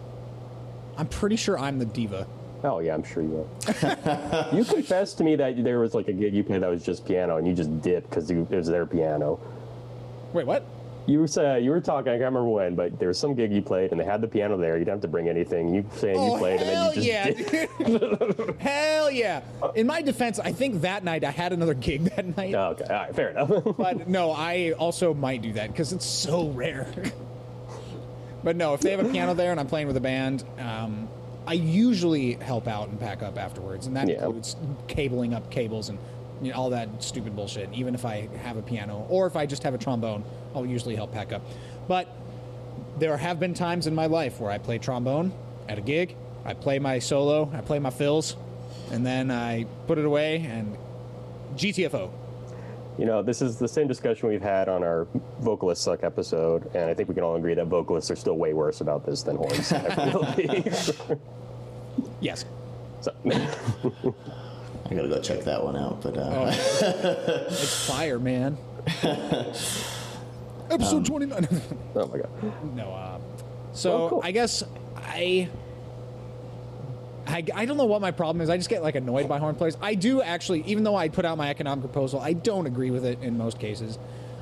I'm pretty sure I'm the diva.
Oh yeah, I'm sure you will. <laughs> you confessed to me that there was like a gig you played that was just piano, and you just dipped because it was their piano.
Wait, what?
You said you were talking. I can't remember when, but there was some gig you played, and they had the piano there. You didn't have to bring anything. You saying
Oh,
you played, and then you just
yeah.
dipped. <laughs>
Hell yeah! In my defense, I think that night I had another gig that night.
Oh, okay, all right, fair enough. <laughs>
But no, I also might do that because it's so rare. but no, if they have a piano there and I'm playing with a band, um, I usually help out and pack up afterwards, and that
Yeah.
includes cabling up cables and you know, all that stupid bullshit. Even if I have a piano or if I just have a trombone, I'll usually help pack up. But there have been times in my life where I play trombone at a gig, I play my solo, I play my fills, and then I put it away and GTFO.
You know, this is the same discussion we've had on our vocalists suck episode, and I think we can all agree that vocalists are still way worse about this than horns ever will be.
Yes.
so, <laughs>
I gotta go check that one out. But uh, <laughs>
It's fire, man. <laughs> Episode 29.
oh my god.
no, uh, so
Oh, cool.
I guess I, I. I don't know what my problem is. I just get like annoyed by horn players. I do actually, even though I put out my economic proposal, I don't agree with it in most cases.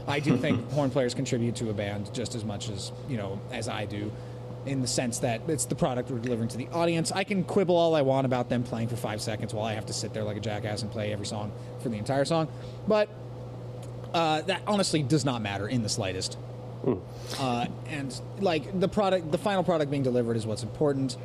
I do think horn players contribute to a band just as much as you know as I do, in the sense that it's the product we're delivering to the audience. I can quibble all I want about them playing for five seconds while I have to sit there like a jackass and play every song for the entire song, but uh, that honestly does not matter in the slightest. Uh, and like the product, the final product being delivered is what's important.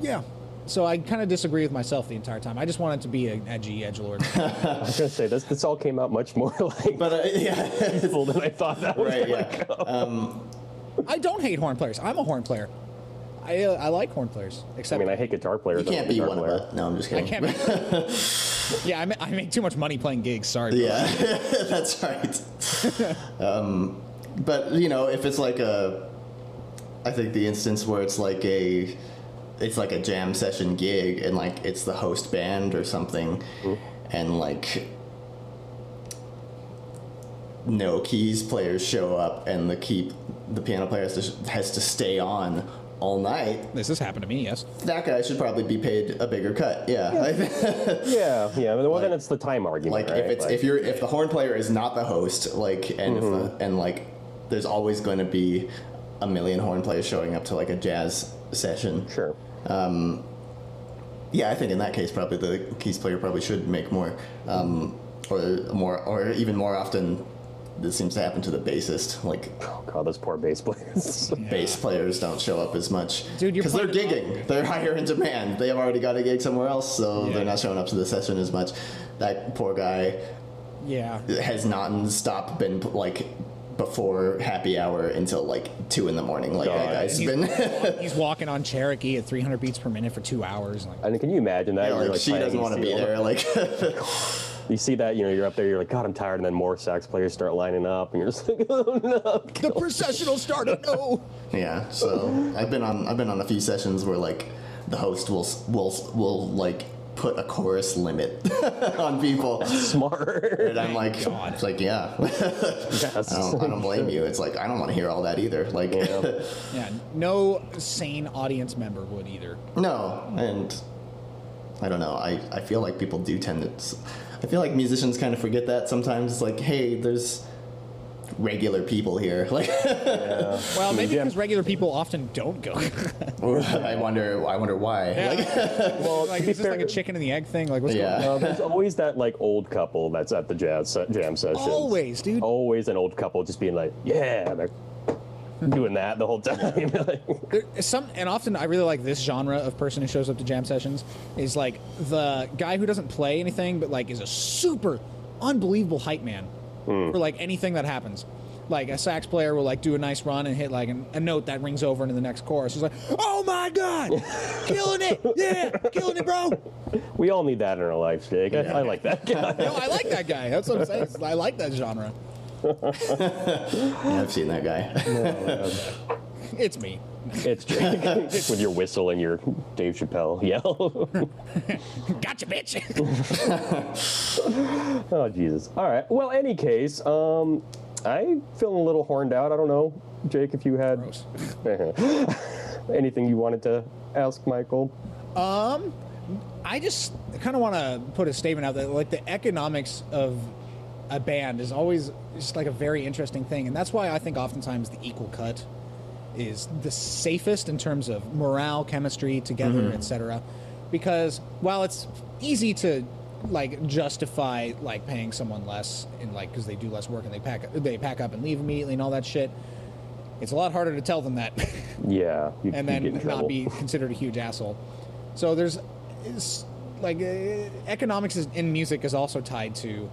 Yeah. So I kind of disagree with myself the entire time. I just wanted to be an edgy edge lord. <laughs>
I was gonna say this. This all came out much more <laughs> like
but uh, yeah,
than I thought that was.
right, yeah.
go.
I don't hate horn players. I'm a horn player. I uh, I like horn players. Except I
mean, I hate guitar players.
You can't be
guitar
one of
player.
us. No, I'm just kidding.
I
kidding.
can't. Make, <laughs> yeah, I make, I make too much money playing gigs. Sorry. bro.
Yeah, <laughs> that's right. <laughs> um, but you know, if it's like a, I think the instance where it's like a, it's like a jam session gig and like it's the host band or something, and like no keys players show up and the key the piano player has to, has to stay on all night,
This has happened to me. Yes.
that guy should probably be paid a bigger cut. Yeah.
Yeah, <laughs> yeah. Well, then it's the time argument,
like
right?
if it's
Like,
if you're if the horn player is not the host, like and if the, and like there's always going to be a million horn players showing up to like a jazz session.
sure.
Um, Yeah, I think in that case, probably the keys player probably should make more, um, or more, or even more often. This seems to happen to the bassist. Like
Oh god, those poor bass players. <laughs>
bass players don't show up as much
Dude, you're
because they're
playing-
gigging. They're higher in demand. They have already got a gig somewhere else, so
Yeah.
they're not showing up to the session as much. That poor guy
Yeah.
has not stopped been like before happy hour until like two in the morning. Like that
God.
guy's
He's-
been. <laughs>
He's <laughs> walking on Cherokee at 300 beats per minute for two hours. Like,
I mean, can you imagine that?
Yeah,
You're,
like she doesn't want to be there. Like
You see that, you know, you're up there, you're like, God, I'm tired, and then more sax players start lining up, and you're just like, <laughs> oh no.
the processional started. No. <laughs>
yeah. So I've been on I've been on a few sessions where like the host will will will like put a chorus limit <laughs> on people.
Smart.
And I'm like,
God.
it's like, yeah,
Yes.
I don't, I don't blame you. It's like I don't want to hear all that either. Like,
Yeah.
Yeah. No sane audience member would either.
no, and I don't know. I, I feel like people do tend to. S- I feel like musicians kind of forget that sometimes. It's like, hey, there's regular people here. <laughs> Like,
Well, maybe
yeah.
because regular people often don't go. <laughs>
I wonder. I wonder why. Like, <laughs>
well,
like,
to be
is this like a chicken and the egg thing? Like, what's
Yeah.
going on?
Uh, there's always that like old couple that's at the jazz jam session.
Always, dude.
Always an old couple just being like, yeah, they're <laughs> doing that the whole time. <laughs>
There some, and often I really like this genre of person who shows up to jam sessions is like the guy who doesn't play anything, but like is a super unbelievable hype man hmm. for like anything that happens. Like a sax player will like do a nice run and hit like an, a note that rings over into the next chorus. He's like, "Oh my god, <laughs> killing it, yeah, killing it, bro."
we all need that in our lives, Jake. I, I like that guy.
No, I like that guy. That's what I'm saying. I like that genre.
Yeah, I've seen that guy. <laughs>
It's me.
It's Jake <laughs> with your whistle and your Dave Chappelle yell. <laughs>
Gotcha, bitch.
oh Jesus! All right. Well, any case, um, I feeling a little horned out. I don't know, Jake, if you had anything you wanted to ask Michael.
Um, I just kind of want to put a statement out that like the economics of a band is always just like a very interesting thing, and that's why I think oftentimes the equal cut is the safest in terms of morale, chemistry, together, etc. Because while it's easy to like justify like paying someone less in like because they do less work and they pack they pack up and leave immediately and all that shit, it's a lot harder to tell them that. <laughs>
Yeah, you,
and then not
trouble.
be considered a huge asshole. So there's like uh, economics is, in music is also tied to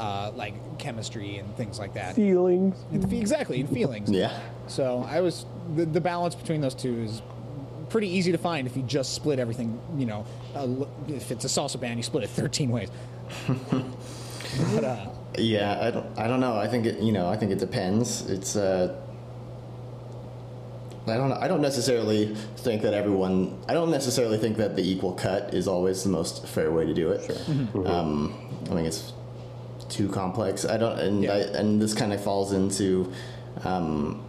uh, like chemistry and things like that.
feelings.
And exactly, and feelings.
yeah.
So I was the, the balance between those two is pretty easy to find if you just split everything. You know, uh, if it's a salsa band, you split it 13 ways. <laughs> but uh,
Yeah, I don't. I don't know. I think it. You know, I think it depends. It's. Uh, I don't. I don't necessarily think that everyone. I don't necessarily think that the equal cut is always the most fair way to do it. Sure. Um, I think it's too complex. I don't. And
Yeah.
I, and this kind of falls into. Um,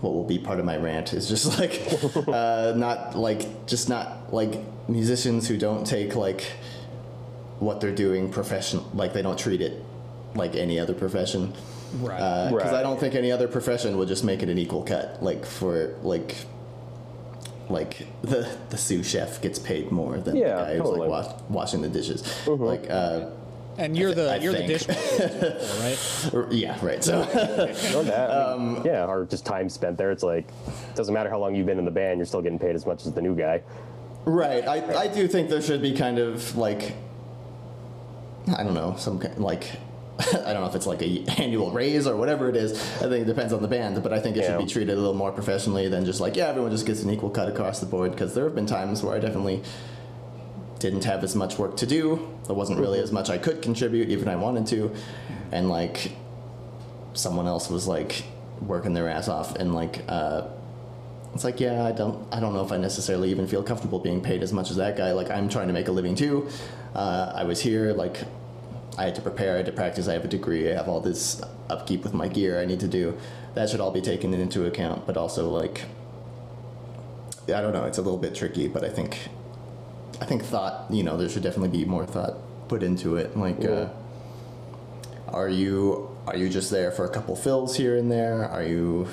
what will be part of my rant is just <laughs> like uh, not like just not like musicians who don't take like what they're doing professional like they don't treat it like any other profession
right,
because
Right.
I don't think any other profession would just make it an equal cut like for like like the the sous chef gets paid more than
Yeah,
the guy who's like wash, washing the dishes like uh
and you're the
I
you're the dishwasher, right? <laughs>
yeah right so
Or that, I
Um,
mean, yeah, or just time spent there. It's like it doesn't matter how long you've been in the band, you're still getting paid as much as the new guy.
Right. I, I do think there should be kind of like I don't know some kind like <laughs> I don't know if it's like a <laughs> annual raise or whatever it is. I think it depends on the band, but I think it
Yeah.
should be treated a little more professionally than just like yeah everyone just gets an equal cut across the board because there have been times where I definitely didn't have as much work to do. There wasn't really as much I could contribute even I wanted to, and like someone else was like working their ass off and like uh, it's like yeah i don't i don't know if i necessarily even feel comfortable being paid as much as that guy like i'm trying to make a living too uh, i was here like i had to prepare i had to practice i have a degree i have all this upkeep with my gear i need to do that should all be taken into account but also like I don't know. It's a little bit tricky, but I think I think thought. You know, there should definitely be more thought put into it. Like,
Yeah.
uh, are you are you just there for a couple fills here and there? Are you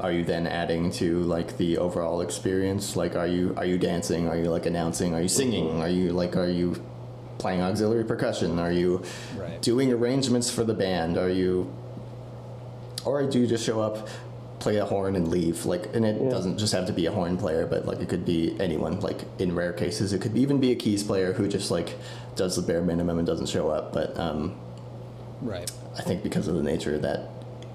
are you then adding to like the overall experience? Like, are you are you dancing? Are you like announcing? Are you singing? Are you like are you playing auxiliary percussion? Are you
Right.
doing arrangements for the band? Are you or do you just show up, play a horn, and leave? Like, and it
Yeah.
doesn't just have to be a horn player, but like it could be anyone. Like in rare cases, it could even be a keys player who just like does the bare minimum and doesn't show up. But um,
Right.
I think because of the nature of that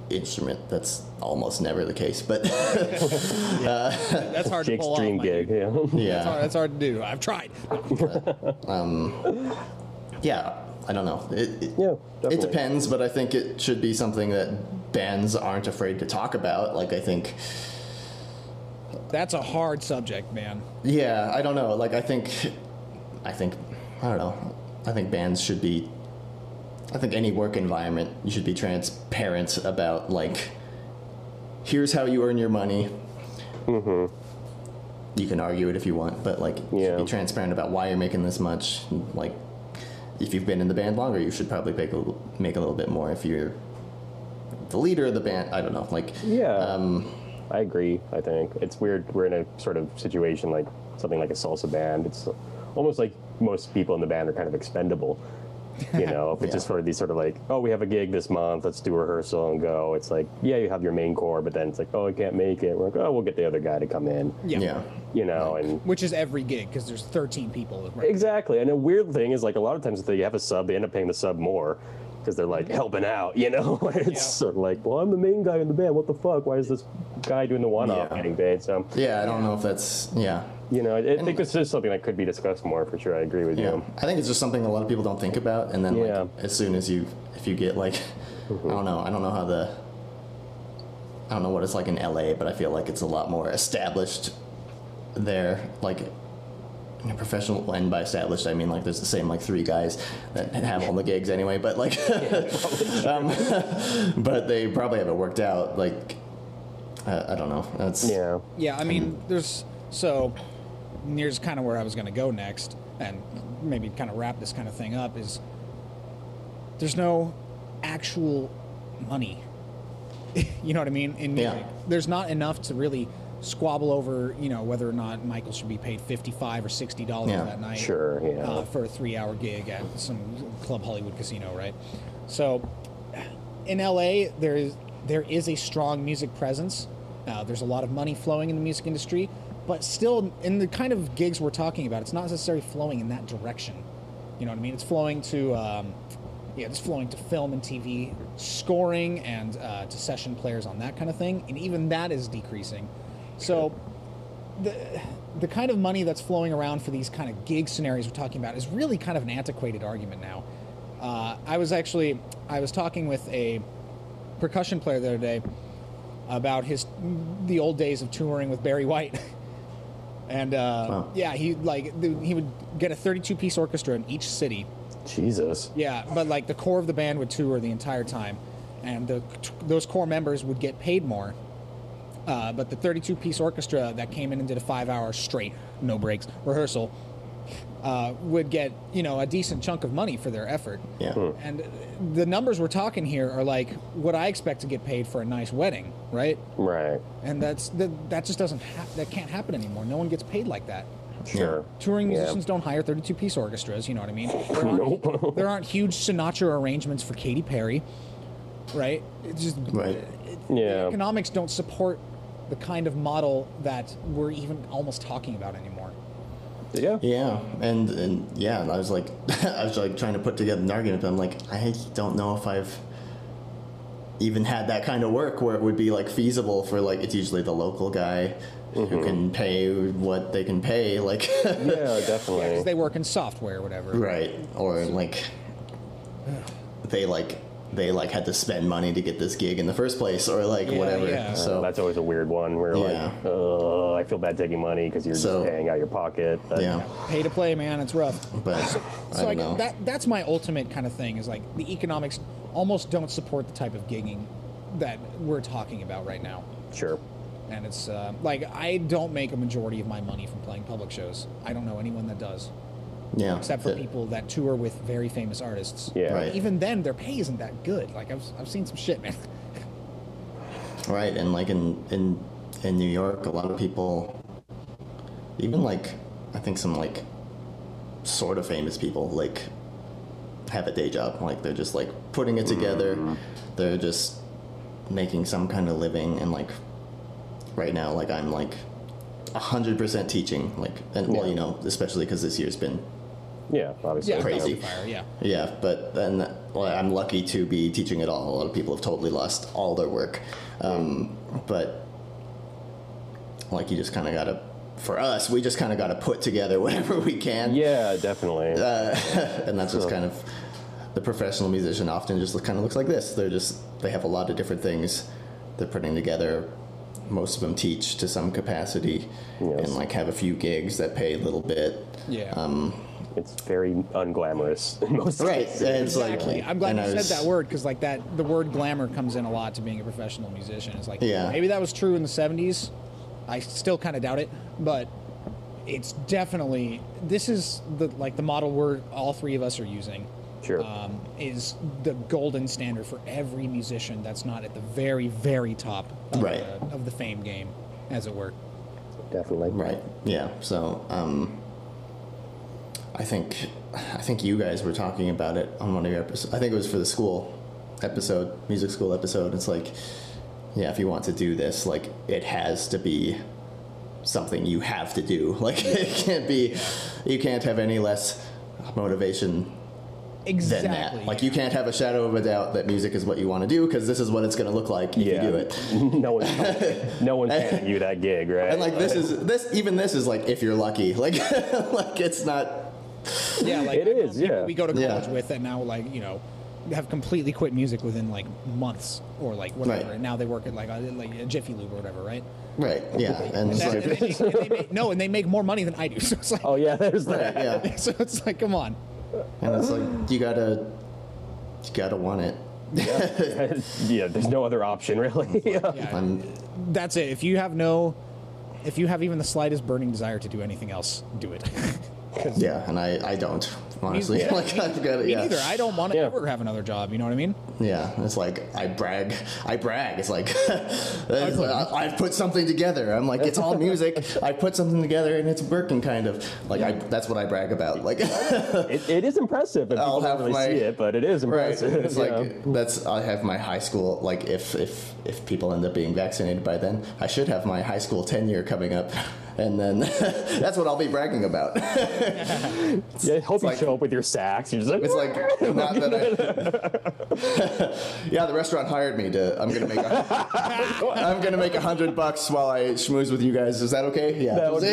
instrument, that's almost never the case. But <laughs>
That's hard to pull
dream
off. my
gig.
dude.
Yeah.
That's hard,
yeah,
that's hard to do. I've tried.
yeah, I don't know. It, it,
Yeah,
it depends, but I think it should be something that bands aren't afraid to talk about. Like I think.
That's a hard subject, man.
Yeah, I don't know. Like, I think, I think, I don't know. I think bands should be. I think any work environment you should be transparent about. Like, here's how you earn your money. Mm-hmm. You can argue it if you want, but like,
Yeah.
be transparent about why you're making this much. Like, if you've been in the band longer, you should probably make a little, make a little bit more. If you're the leader of the band, I don't know. Like,
Yeah.
um,
I agree. I think it's weird. We're in a sort of situation like something like a salsa band. It's almost like most people in the band are kind of expendable. You know, if it's
Yeah.
just of these sort of like, oh, we have a gig this month, let's do rehearsal and go. It's like, yeah, you have your main core, but then it's like, oh, I can't make it. We're like, oh, we'll get the other guy to come in.
Yeah.
yeah.
You know, and
Which is every gig because there's 13 people. Right?
Exactly. And a weird thing is like a lot of times if they have a sub, they end up paying the sub more because they're like helping out, you know? <laughs> it's
Yeah.
sort of like, well, I'm the main guy in the band. What the fuck? Why is this guy doing the one off
Yeah.
getting paid? So,
Yeah, I don't know if that's yeah.
You know, I, I think this is something that could be discussed more for sure. I agree with
Yeah,
you.
I think it's just something a lot of people don't think about, and then
Yeah.
like as soon as you, if you get like, I don't know, I don't know how the, I don't know what it's like in LA, but I feel like it's a lot more established there. Like, a professional, and by established I mean like there's the same like three guys that have all the gigs anyway, but like, <laughs> <laughs> um, <laughs> but they probably haven't worked out. Like, uh, I don't know. That's
Yeah.
Yeah, I mean, there's so here's kind of where I was going to go next, and maybe kind of wrap this kind of thing up is there's no actual money. <laughs> you know what I mean? In
Yeah.
there's not enough to really squabble over, you know, whether or not Michael should be paid fifty-five or sixty dollars
Yeah,
that night.
Sure, yeah.
Uh, for a three-hour gig at some Club Hollywood casino, right? So, in LA, there is there is a strong music presence. Uh, there's a lot of money flowing in the music industry, but still, in the kind of gigs we're talking about, it's not necessarily flowing in that direction. You know what I mean? It's flowing to, um, yeah, it's flowing to film and TV scoring and uh, to session players on that kind of thing, and even that is decreasing. So, the the kind of money that's flowing around for these kind of gig scenarios we're talking about is really kind of an antiquated argument now. Uh, I was actually I was talking with a percussion player the other day about his the old days of touring with Barry White. <laughs> And uh,
Wow.
yeah, he like the, he would get a 32 piece orchestra in each city.
Jesus.
Yeah, but like the core of the band would tour the entire time, and the, those core members would get paid more. Uh, but the 32 piece orchestra that came in and did a five hour straight, no breaks rehearsal uh, would get you know a decent chunk of money for their effort.
yeah.
And the numbers we're talking here are like what I expect to get paid for a nice wedding, right?
Right.
And that's that, that just doesn't ha- that can't happen anymore. No one gets paid like that.
Sure.
Touring
Yeah.
musicians don't hire 32 piece orchestras, you know what I mean? There aren't, <laughs> there aren't huge Sinatra arrangements for Katy Perry, right? It's just
Right.
Yeah.
economics don't support the kind of model that we're even almost talking about anymore.
Yeah.
Yeah, and and yeah, and I was like, <laughs> I was like trying to put together an argument, but I'm like, I don't know if I've even had that kind of work where it would be like feasible for like it's usually the local guy who can pay what they can pay, like <laughs>
Yeah,
Because
definitely.
they work in software or whatever.
right, or like they like they like had to spend money to get this gig in the first place, or like
Yeah,
whatever.
yeah.
So
that's always a weird one where
Yeah.
like, oh, I feel bad taking money because you're
So-
just paying out your pocket. But
yeah,
Pay to play, man, it's rough.
but <laughs> I
So
don't
like that that's my ultimate kind of thing is like the economics almost don't support the type of gigging that we're talking about right now.
Sure.
and it's uh, like I don't make a majority of my money from playing public shows. I don't know anyone that does,
Yeah.
except for
that-
people that tour with very famous artists.
Yeah.
Right.
Even then, their pay isn't that good. Like I've I've seen some shit, man. <laughs>
Right, and like in in in New York, a lot of people, even like I think some like sort of famous people, like have a day job. Like they're just like putting it together. Mm-hmm. They're just making some kind of living, and like right now, like I'm like hundred percent teaching. Like, and well, you know, especially because this year's been
Yeah, obviously.
Yeah,
Crazy.
Fire, yeah.
Yeah, but then well, I'm lucky to be teaching it all. A lot of people have totally lost all their work, um, but like you just kind of gotta. For us, we just kind of got to put together <laughs> whatever we can,
Yeah, definitely.
uh, <laughs> and that's just kind of the professional musician. Often just kind of looks like this. They're just they have a lot of different things they're putting together. Most of them teach to some capacity,
Yes.
and like have a few gigs that pay a little bit.
Yeah.
Um,
it's very unglamorous in most
right,
cases.
and it's
Exactly.
like
I'm glad you
I
said
was-
that word because like that the word glamour comes in a lot to being a professional musician. It's like
Yeah.
maybe that was true in the 70s. I still kind of doubt it, but it's definitely this is the like the model we're all three of us are using.
Sure.
Um, is the golden standard for every musician that's not at the very very top of,
Right.
the, of the fame game, as it were.
definitely.
Right. Yeah. So, um, I think, I think you guys were talking about it on one of your episodes. I think it was for the school episode, music school episode. It's like, yeah, if you want to do this, like, it has to be something you have to do. <laughs> Like, it can't be, you can't have any less motivation
Exactly.
than that. Like, you can't have a shadow of a doubt that music is what you want to do because this is what it's going to look like if
Yeah.
you do it.
no <laughs> one, no one's handing you that gig, right?
And like this is this even this is like if you're lucky. <laughs> Like like it's not
Yeah, like
It
I
is, yeah.
We go to
Yeah.
college with and now like you know have completely quit music within like months or like whatever.
Right.
And now they work at like a, like a Jiffy Lube or whatever, right?
right. Yeah. And it's
And
like
they make- and they make- no, and they make more money than I do. <laughs> So it's like,
oh yeah, there's that.
right, yeah. <laughs>
so it's like, come on.
And it's like you gotta you gotta want it.
yeah, <laughs> yeah there's no other option really.
Yeah,
I'm
that's it. If you have no, if you have even the slightest burning desire to do anything else, do it. 'Cause
yeah, and I, I don't, honestly.
Yeah. <laughs>
like I've got
Me
yeah.
neither. I don't want to
Yeah.
ever have another job. You know what I mean?
Yeah, it's like I brag. I brag. It's like <laughs> it's like, I- I've put something together. I'm like, it's all music. <laughs> I put something together and it's working, kind of. Like I, that's what I brag about. Like,
It, it is impressive, and
I'll have
really
my-
see it, but it is
right.
impressive.
It's like
know?
that's. I have my high school. Like if if if people end up being vaccinated by then, I should have my high school tenure coming up, and then <laughs> that's what I'll be bragging about. <laughs>
yeah, I hope you
like-
show up with your sax. You're just like,
It's like not that I. <laughs> yeah, the restaurant hired me to. I'm gonna make. A, I'm gonna make a hundred bucks while I schmooze with you guys. Is that okay? Yeah.
That would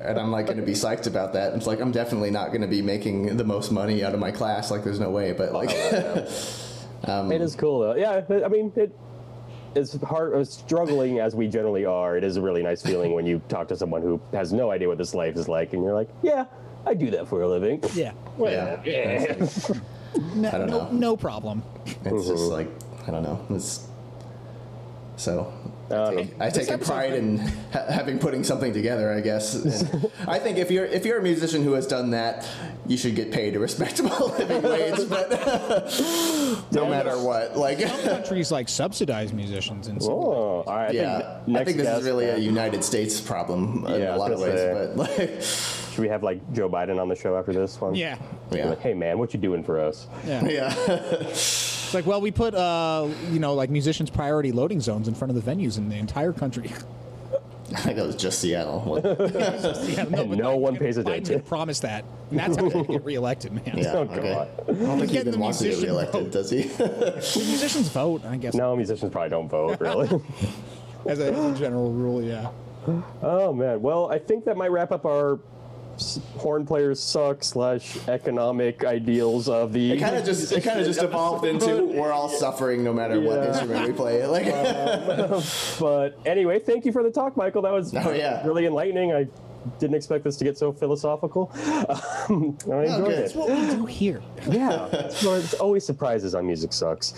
and I'm like gonna be psyched about that. It's like I'm definitely not gonna be making the most money out of my class. Like there's no way. But like, um,
it is cool though. Yeah, I mean it. As hard as struggling as we generally are, it is a really nice feeling when you talk to someone who has no idea what this life is like, and you're like, "Yeah, I do that for a living."
Yeah.
yeah,
Yeah.
No,
I don't
no,
know.
no problem.
it's just mm-hmm. like I don't know. It's so.
Um,
I take a pride in <laughs> ha- having putting something together. I guess. <laughs> And I think if you're if you're a musician who has done that, you should get paid a respectable <laughs> living wage. But no matter what, like, some
Countries like subsidize musicians and so.
Oh, all right. I
yeah,
think
I think this
guest,
is really a United States problem in
Yeah, I
a
was
lot of ways.
say.
But like,
Should we have like Joe Biden on the show after this one?
Yeah.
Yeah.
Like, hey man, what you doing for us?
Yeah.
yeah,
It's like, well, we put, uh, you know, like musicians' priority loading zones in front of the venues in the entire country. <laughs>
I think it was just Seattle. <laughs> What-
yeah,
And
but
no one pays
Biden
attention.
did promise that. And that's how they get reelected, man.
Yeah, <laughs>
Oh,
okay.
God.
I don't think he
Getting
even
the
wants to get
musician
reelected,
vote.
does he?
The musicians vote, I guess,
No, musicians probably don't vote, really.
as a, as a general rule, yeah.
oh man. Well, I think that might wrap up our s- horn players suck slash economic ideals of the.
It kind of just it kind of just evolved into <laughs> we're all suffering no matter what instrument we play. Like, <laughs>
But anyway, thank you for the talk, Michael. That was
Oh, yeah.
really enlightening. I didn't expect this to get so philosophical. <laughs> Um, I enjoyed
good.
it.
That's what we do here.
Yeah, it's, it's always surprises on Music Sucks.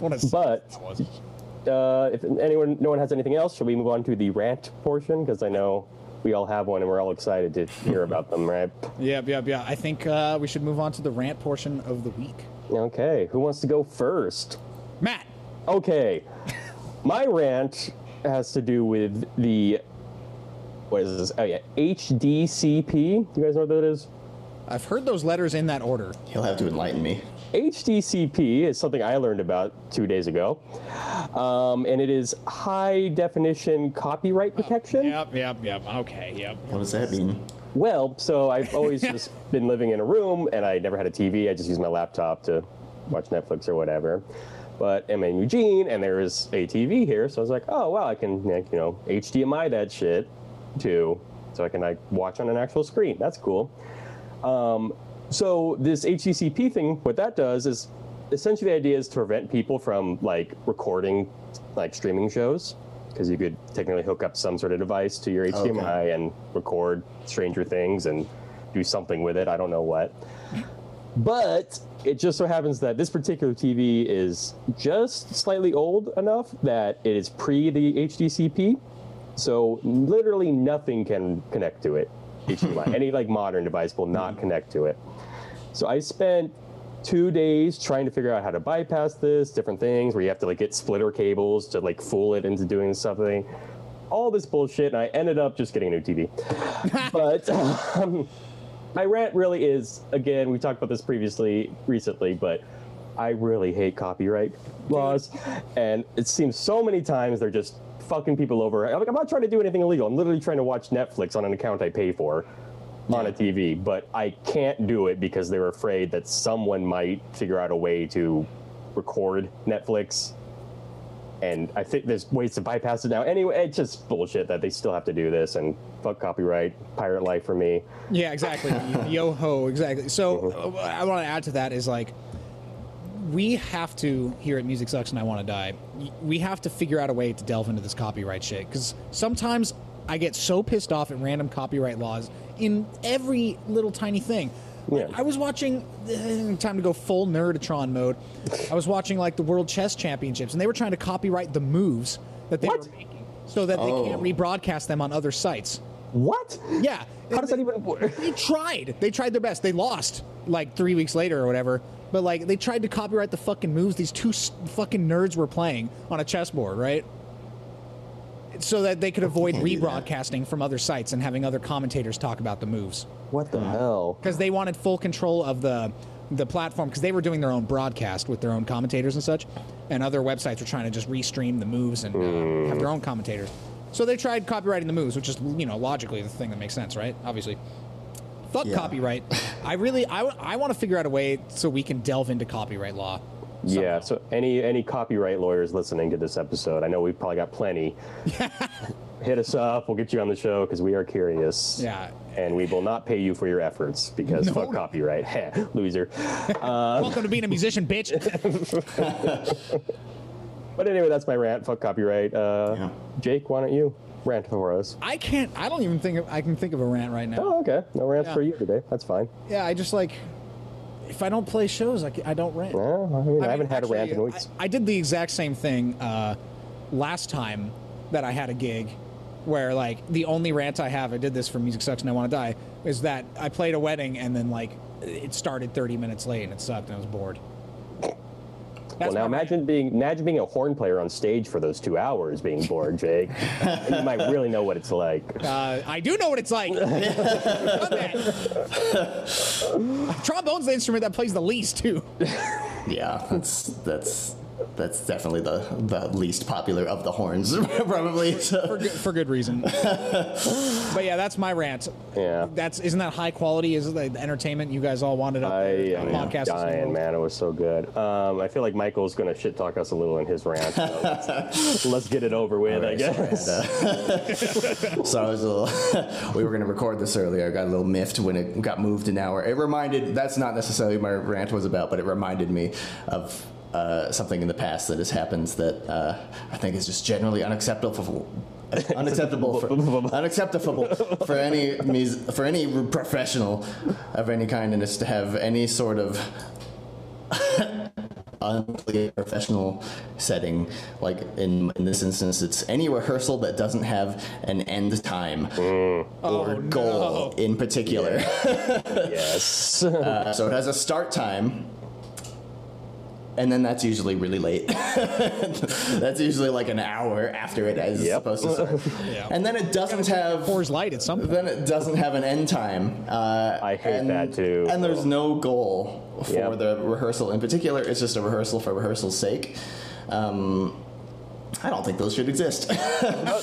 What a-
But uh, if anyone, no one has anything else, should we move on to the rant portion? Because I know we all have one, and we're all excited to hear about them, right? <laughs>
Yep, yep, yeah. I think uh, we should move on to the rant portion of the week.
Okay, who wants to go first?
Matt.
Okay, my rant has to do with the what is this? Oh yeah, HDCP. You guys know what that is?
I've heard those letters in that order.
He'll have to enlighten me.
HDCP is something I learned about two days ago, um, and it is high definition copyright protection.
Yep, yep, yep. Okay, yep.
What does that mean?
Well, so I've always <laughs> just been living in a room, and I never had a TV. I just used my laptop to watch Netflix or whatever. But I'm in Eugene, and there is a TV here, so I was like, oh well, I can like, you know HDMI that shit too, so I can like watch on an actual screen. That's cool. Um, so this HDCP thing, what that does is essentially the idea is to prevent people from like recording like streaming shows because you could technically hook up some sort of device to your HDMI
Okay.
and record Stranger Things and do something with it. I don't know what. But it just so happens that this particular TV is just slightly old enough that it is pre the HDCP. So literally nothing can connect to it. HDMI. <laughs> Any like modern device will not connect to it. So I spent two days trying to figure out how to bypass this, different things where you have to like get splitter cables to like fool it into doing something. All this bullshit, and I ended up just getting a new TV. <laughs> but um, my rant really is again, we talked about this previously, recently, but I really hate copyright laws, and it seems so many times they're just fucking people over. I'm like, I'm not trying to do anything illegal. I'm literally trying to watch Netflix on an account I pay for on a TV, but I can't do it because they're afraid that someone might figure out a way to record Netflix. And I think there's ways to bypass it now. Anyway, it's just bullshit that they still have to do this and fuck copyright, pirate life for me.
Yeah, exactly. <laughs> Yo ho, exactly. So uh, I want to add to that is like we have to here at Music Sucks and I Want to Die. We have to figure out a way to delve into this copyright shit because sometimes I get so pissed off at random copyright laws in every little tiny thing.
Yeah.
I was watching. uh, Time to go full nerdtron mode. I was watching like the World Chess Championships, and they were trying to copyright the moves that they
What?
were making, so that they
Oh.
can't rebroadcast them on other sites.
What?
Yeah.
How does that even work?
They tried. They tried their best. They lost like three weeks later or whatever. But like they tried to copyright the fucking moves these two fucking nerds were playing on a chessboard, right? So that they could avoid
can't do that.
rebroadcasting from other sites and having other commentators talk about the moves
What the hell?
because they wanted full control of the the platform because they were doing their own broadcast with their own commentators and such, and other websites were trying to just restream the moves and uh, have their own commentators. So they tried copyrighting the moves, which is you know logically the thing that makes sense, right? Obviously, fuck
Yeah.
copyright. I really I, I, want to figure out a way so we can delve into copyright law.
Yeah. So any any copyright lawyers listening to this episode, I know we've probably got plenty. <laughs> Hit us up. We'll get you on the show because we are curious.
Yeah.
And we will not pay you for your efforts because
No.
fuck copyright. Heh, <laughs> Loser.
Welcome to being a musician, bitch. <laughs>
But anyway, that's my rant. Fuck copyright. Uh,
Yeah.
Jake, why don't you rant for us?
I can't. I don't even think of, I can think of a rant right now.
Oh, okay. No rants
Yeah.
for you today. That's fine.
Yeah, I just like if I don't play shows, I, I don't rant.
Well, I, mean, I,
I
haven't
mean,
had a rant in weeks.
I, I did the exact same thing uh, last time that I had a gig, where like the only rant I have, I did this for Music Sucks and I Want to Die, is that I played a wedding and then like it started 30 minutes late and it sucked and I was bored.
Well, now imagine being imagine being a horn player on stage for those two hours, being bored, Jake. you might really know what it's like. <laughs>
Uh, I do know what it's like. <laughs> Trombone's the instrument that plays the least too. <laughs>
Yeah, that's that's that's definitely the the least popular of the horns, <laughs> probably.
for
So.
good, for good reason. <laughs> but yeah, that's my rant.
Yeah.
That's isn't that high quality? Is it the entertainment you guys all wanted up
I am
Podcast
dying, man. It was so good. Um, I feel like Michael's going to shit talk us a little in his rant. So let's, <laughs> let's get it over with, I
Alright, sorry,
guess.
uh, so I was a little. we were going to record this earlier. I got a little miffed when it got moved an hour. It reminded. That's not necessarily what my rant was about, but it reminded me of uh, something in the past that has happened that uh, I think is just generally unacceptable. Unacceptable for <laughs> unacceptable for any mus- for any professional of any kind, and is to have any sort of <laughs> unclear professional setting, like in in this instance, it's any rehearsal that doesn't have an end time or
Oh,
goal
no.
in particular. <laughs>
yes.
Uh, so it has a start time, and then that's usually really late. <laughs> that's usually like an hour after it is
Yep.
supposed to start. <laughs>
Yeah.
And then it doesn't have.
Coors Light at some point.
Then it doesn't have an end time. Uh,
I hate
and,
that too.
And there's no goal for
Yep.
the rehearsal in particular. It's just a rehearsal for rehearsal's sake. Um, I don't think those should exist. <laughs>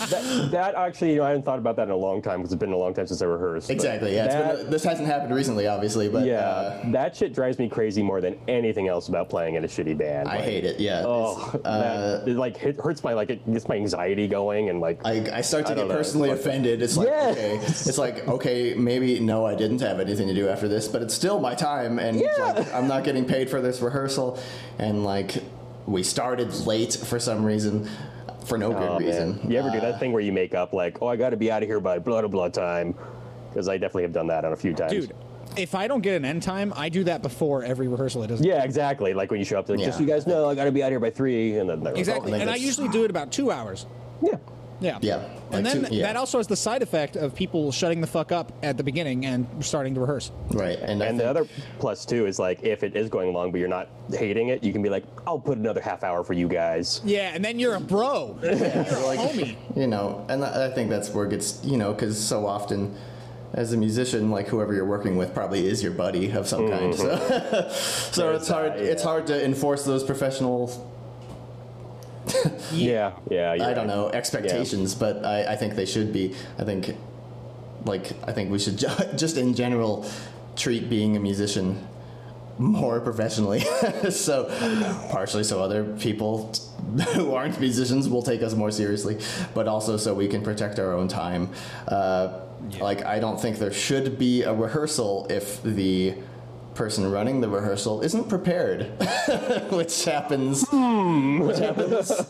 That, that actually, you know, I haven't thought about that in a long time because it's been a long time since I rehearsed.
exactly. Yeah. It's
that-
been, this hasn't happened recently, obviously, but
yeah,
uh,
that shit drives me crazy more than anything else about playing in a shitty band.
I
Like,
hate it. Yeah.
Oh,
It's, uh,
that, it like hit, hurts my like it gets my anxiety going and like
I, I start to
I
get
know.
personally
Like-
offended. It's like okay, it's like okay, maybe no, I didn't have anything to do after this, but it's still my time, and like, I'm not getting paid for this rehearsal, and like we started late for some reason, for no
oh,
good reason.
man. You ever do
Uh,
that thing where you make up like, oh, I got to be out of here by blah blah blah time? Because I definitely have done that on a few times.
Dude, if I don't get an end time, I do that before every rehearsal. It doesn't.
Yeah, exactly. Like when you show up, to, like, just so you guys know, I got to be out here by three, and then they're like,
Exactly.
I think
And I usually do it about two hours.
oh, yeah.
Yeah.
Yeah,
And
like
then
two- yeah.
that also has the side effect of people shutting the fuck up at the beginning and starting to rehearse.
right, and, I
And the other plus too is like if it is going long, but you're not hating it, you can be like, I'll put another half hour for you guys.
Yeah, and then you're a bro. <laughs> you're a
like-
homie.
you know, and I I think that's where it gets, you know, because so often as a musician, like whoever you're working with probably is your buddy of some kind. Mm-hmm. So, <laughs> so it's hard.
that,
It's hard to enforce those professional.
Yeah, yeah.
I don't know expectations, but I, I think they should be. I think, like, I think we should <laughs> just in general treat being a musician more professionally. <laughs> so, partially so other people <laughs> who aren't musicians will take us more seriously, but also so we can protect our own time. Uh, Like, I don't think there should be a rehearsal if the person running the rehearsal isn't prepared, <laughs> which happens, which happens,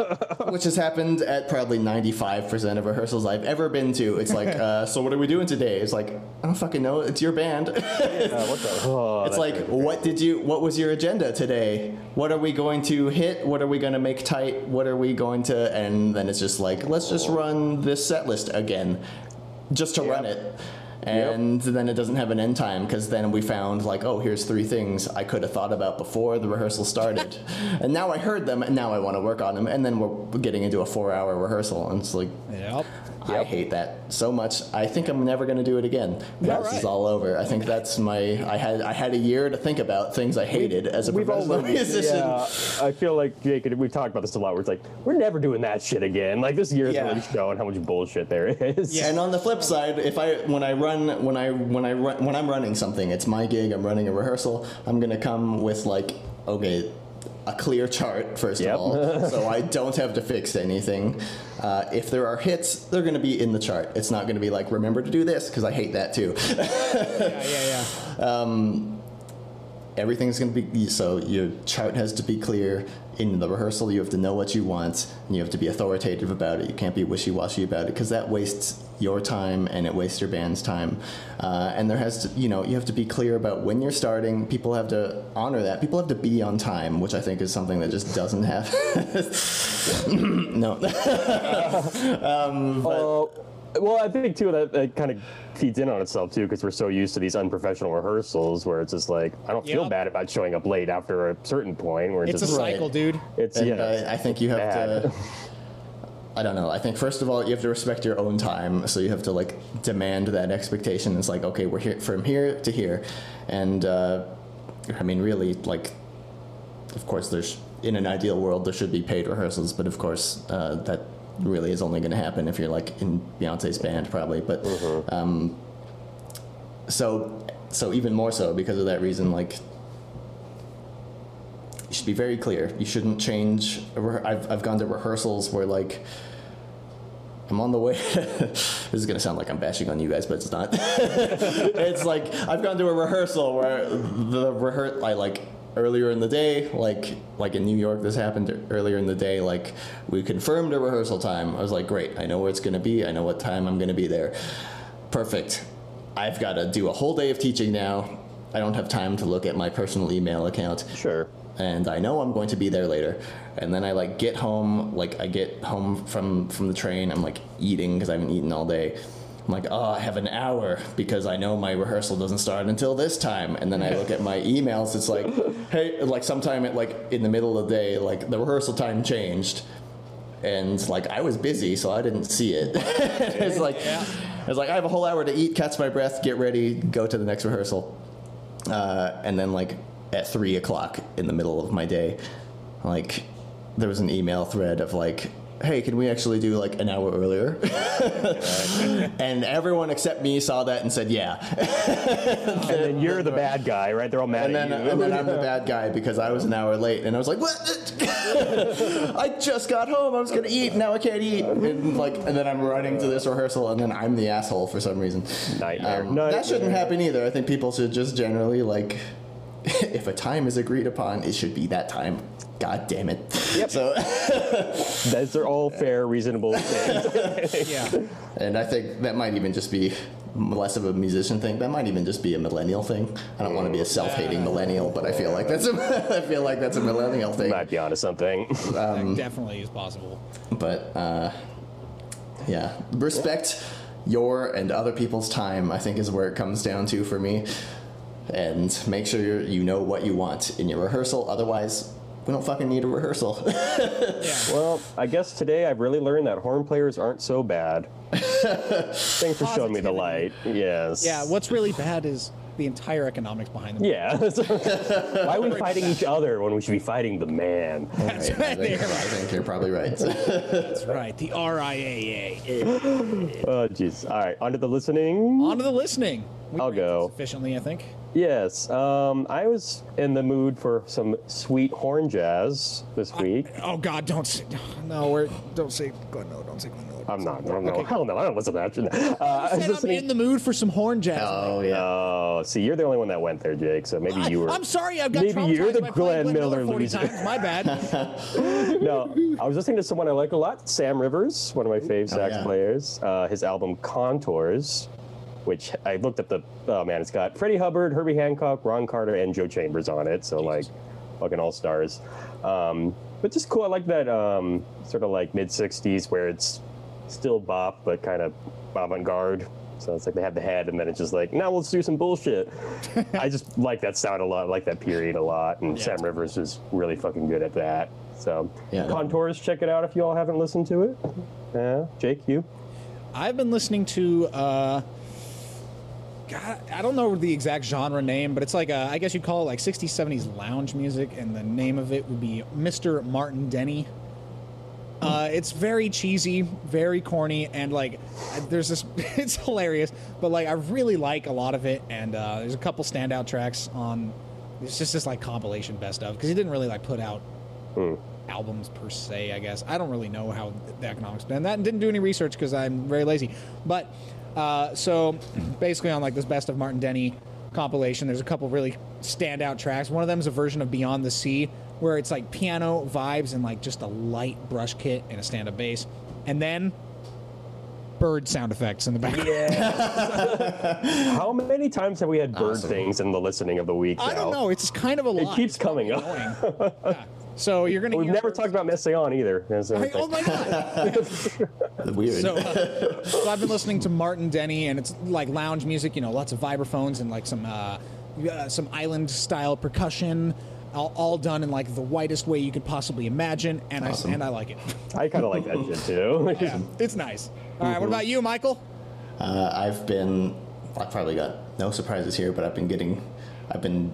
which has happened at probably 95% of rehearsals I've ever been to. It's like, <laughs> uh, so what are we doing today? It's like, I don't fucking know. It's your band.
Uh, what the? <laughs> Oh,
It's like,
me
what did you? What was your agenda today? What are we going to hit? What are we going to make tight? What are we going to? And then it's just like, let's just run this set list again, just to run it. And then it doesn't have an end time because then we found like, oh, here's three things I could have thought about before the rehearsal started, <laughs> and now I heard them, and now I want to work on them, and then we're getting into a four-hour rehearsal, and it's like,
Yep.
I hate that so much. I think I'm never going to do it again. This
right.
it's all over. I think that's my. I had I had a year to think about things I hated as a professional
learned,
musician.
yeah, I feel like Jake, we've talked about this a lot. Where it's like we're never doing that shit again. Like this year's
Yeah.
really showing how much bullshit there is.
yeah And on the flip side, if I when I run when I when I run when I'm running something, it's my gig. I'm running a rehearsal. I'm gonna come with like okay, a clear chart first
Yep.
of all, <laughs> so I don't have to fix anything. Uh, if there are hits, they're gonna be in the chart. It's not gonna be like remember to do this because I hate that too.
Yeah, yeah, yeah. <laughs>
everything's going to be so your chart has to be clear in the rehearsal you have to know what you want and you have to be authoritative about it. You can't be wishy-washy about it because that wastes your time and it wastes your band's time. Uh, and there has to you know you have to be clear about when you're starting. People have to honor that. People have to be on time which i think is something that just doesn't have <laughs> no. <laughs>
Oh, well, I think too that, that kind of feeds in on itself too because we're so used to these unprofessional rehearsals where it's just like I don't feel
Yep.
bad about showing up late after a certain point where it's,
It's a
just
Right.
cycle, dude.
it's
and
yeah.
I, I think you have
bad.
to <laughs> i don't know i think first of all you have to respect your own time so you have to like demand that expectation it's like okay we're here from here to here and uh, i mean really like of course there's in an ideal world there should be paid rehearsals but of course uh, that really is only going to happen if you're like in beyonce's band probably but um, so so even more so because of that reason like you should be very clear. You shouldn't change. I've, I've gone to rehearsals where like I'm on the way. <laughs> this is gonna sound like I'm bashing on you guys, but it's not. <laughs> it's like I've gone to a rehearsal where the rehearse I like earlier in the day, like like in New York, this happened earlier in the day. Like we confirmed a rehearsal time. I was like, great. I know where it's gonna be. I know what time I'm gonna be there. Perfect. I've got to do a whole day of teaching now. I don't have time to look at my personal email account
sure.
and I know I'm going to be there later. And then I like get home, like I get home from from the train. I'm like eating because I haven't eaten all day. I'm like, oh, I have an hour because I know my rehearsal doesn't start until this time. And then I look at my emails. It's like, <laughs> hey, like sometime at like in the middle of the day, like the rehearsal time changed, and like I was busy, so I didn't see it. <laughs> it's like, it's like I have a whole hour to eat, catch my breath, get ready, go to the next rehearsal, uh, and then like at three o'clock in the middle of my day, like there was an email thread of like hey, can we actually do like an hour earlier? <laughs> and everyone except me saw that and said, yeah.
and then you're the bad guy, right? They're all mad
And then,
at you.
and then I'm the bad guy because I was an hour late. And I was like, what? <laughs> I just got home. I was going to eat. Now I can't eat. And like, and then I'm running to this rehearsal and then I'm the asshole for some reason.
Nightmare.
Um,
Nightmare.
That shouldn't happen either. I think people should just generally like, <laughs> if a time is agreed upon, it should be that time. God damn it.
Yep.
So, <laughs>
Those are all fair, reasonable things. <laughs>
Yeah.
and I think that might even just be less of a musician thing. That might even just be a millennial thing. I don't want to be a self-hating millennial, but I feel like that's a, I feel like that's a millennial thing.
Might be onto something.
that definitely is possible.
But uh, yeah, respect your and other people's time. I think is where it comes down to for me. And make sure you're, you know what you want in your rehearsal. Otherwise, we don't fucking need a rehearsal. <laughs>
Yeah.
Well, I guess today I've really learned that horn players aren't so bad. <laughs> Thanks for showing me the light. Yes.
Yeah, what's really bad is the entire economics behind them.
Yeah. <laughs> Why are we fighting each other when we should be fighting the man?
That's
Right, I, think,
there.
I think you're probably right.
That's right. The RIAA.
Oh, jeez. All right, on to the listening.
On to the listening. We
I'll go.
Sufficiently, I think.
Yes. Um, I was in the mood for some sweet horn jazz this week.
Oh God! Don't say <sighs> no. We're don't say Glenn Miller. Don't say Glenn Miller.
I'm not. I don't know.
Okay.
Hell no. I don't listen to that. Uh, I
I
was
said I'm in the mood for some horn jazz.
oh yeah.
Oh, see, you're the only one that went there, Jake. So maybe you were.
I, am sorry. I've got
Maybe you're the
by playing
Glenn Miller
40
loser.
times. My bad. <laughs>
no, I was listening to someone I like a lot, Sam Rivers, one of my fave sax
yeah.
players. Uh, his album Contours, which I looked up the. Oh man, it's got Freddie Hubbard, Herbie Hancock, Ron Carter, and Joe Chambers on it. So like, fucking all stars. Um, but just cool. I like that um, sort of like mid '60s where it's still bop but kind of avant-garde. So it's like they have the head, and then it's just like, now let's do some bullshit. <laughs> I just like that sound a lot, I like that period a lot, and
Yeah,
Sam Rivers is really fucking good at that. So,
Yeah.
Contours, check it out if you all haven't listened to it. Yeah, Jake, you?
I've been listening to. Uh, God, I don't know the exact genre name, but it's like a, I guess you'd call it like 60s, 70s lounge music, and the name of it would be Mr. Martin Denny. Uh, it's very cheesy, very corny, and like there's this. <laughs> It's hilarious, but like I really like a lot of it, and uh, there's a couple standout tracks on. It's just this like compilation best of because he didn't really like put out albums per se. I guess I don't really know how the economics been. That and didn't do any research because I'm very lazy. But uh, so basically on like this best of Martin Denny compilation, there's a couple really standout tracks. One of them is a version of Beyond the Sea where it's like piano vibes and like just a light brush kit and a stand-up bass, and then bird sound effects in the background. <laughs>
How many times have we had bird
Awesome.
things in the listening of the week?
I don't know. It's kind of a lot.
It keeps
It's
coming up.
Yeah. <laughs> So you're gonna.
We've never talked about Messiaen either. That's the other
I- oh my god! <laughs>
Weird.
So, uh, so I've been listening to Martin Denny, and it's like lounge music. You know, lots of vibraphones and like some uh, uh, some island style percussion, all, all done in like the whitest way you could possibly imagine. And
Awesome.
I and I like it.
I kind of like that shit too. <laughs>
yeah, it's nice. All right, what about you, Michael?
Uh, I've been, I've probably got no surprises here, but I've been getting, I've been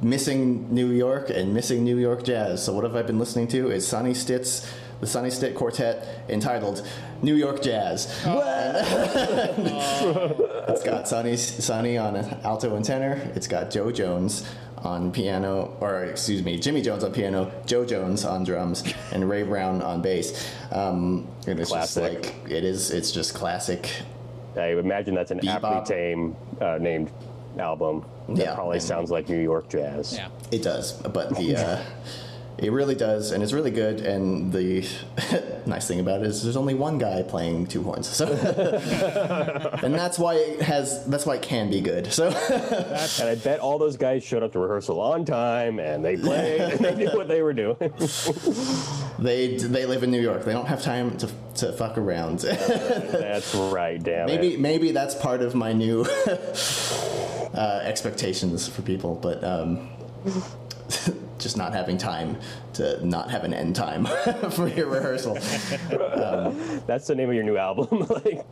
missing New York and missing New York jazz. So what have I been listening to? Is Sonny Stitt's, the Sonny Stitt Quartet entitled New York Jazz. <laughs> it's got Sonny, Sonny on alto and tenor. It's got Joe Jones on piano, or excuse me, Jimmy Jones on piano, Joe Jones on drums, and Ray Brown on bass. Um, and it's
Classic.
just like it is. It's just classic.
I imagine that's an aptly tame uh, named album. That
Yeah,
probably sounds like New York jazz.
Yeah.
It does, but the uh, <laughs> It really does, and it's really good. And the <laughs> nice thing about it is there's only one guy playing two horns, so <laughs> and that's why it has that's why it can be good. So
And I bet all those guys showed up to rehearsal on time and they played and they knew what they were doing.
They they live in New York. They don't have time to to fuck around. <laughs>
That's right, damn
maybe
it.
maybe that's part of my new <laughs> uh, expectations for people, but um, <laughs> just not having time to not have an end time <laughs> for your rehearsal. <laughs>
That's the name of your new album. <laughs> like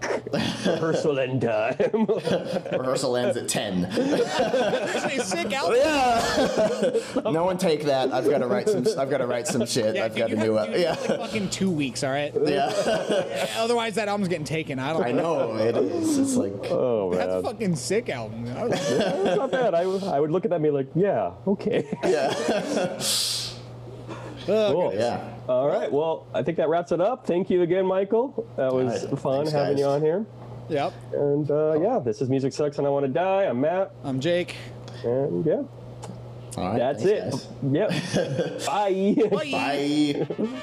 rehearsal end time.
rehearsal ends at ten.
Actually, sick oh, album.
No one take that. I've got to write some. I've got to write some shit. I've got a new.
to do
yeah,
like fucking two weeks, all right?
yeah.
Otherwise, that album's getting taken. I don't.
I know it is. It's like
Oh
That's a fucking sick album.
It's not bad. I, would- I would look at that and be like, yeah, okay.
yeah,
Cool.
yeah.
All right. Well, I think that wraps it up. Thank you again, Michael. That was
All right.
fun
Thanks,
having
guys.
you on here.
Yep.
And uh, yeah, this is Music Sucks and I Want to Die. I'm Matt.
I'm Jake.
And yeah,
All right.
that's
thanks,
it. Yep. <laughs> Bye.
Bye.
Bye.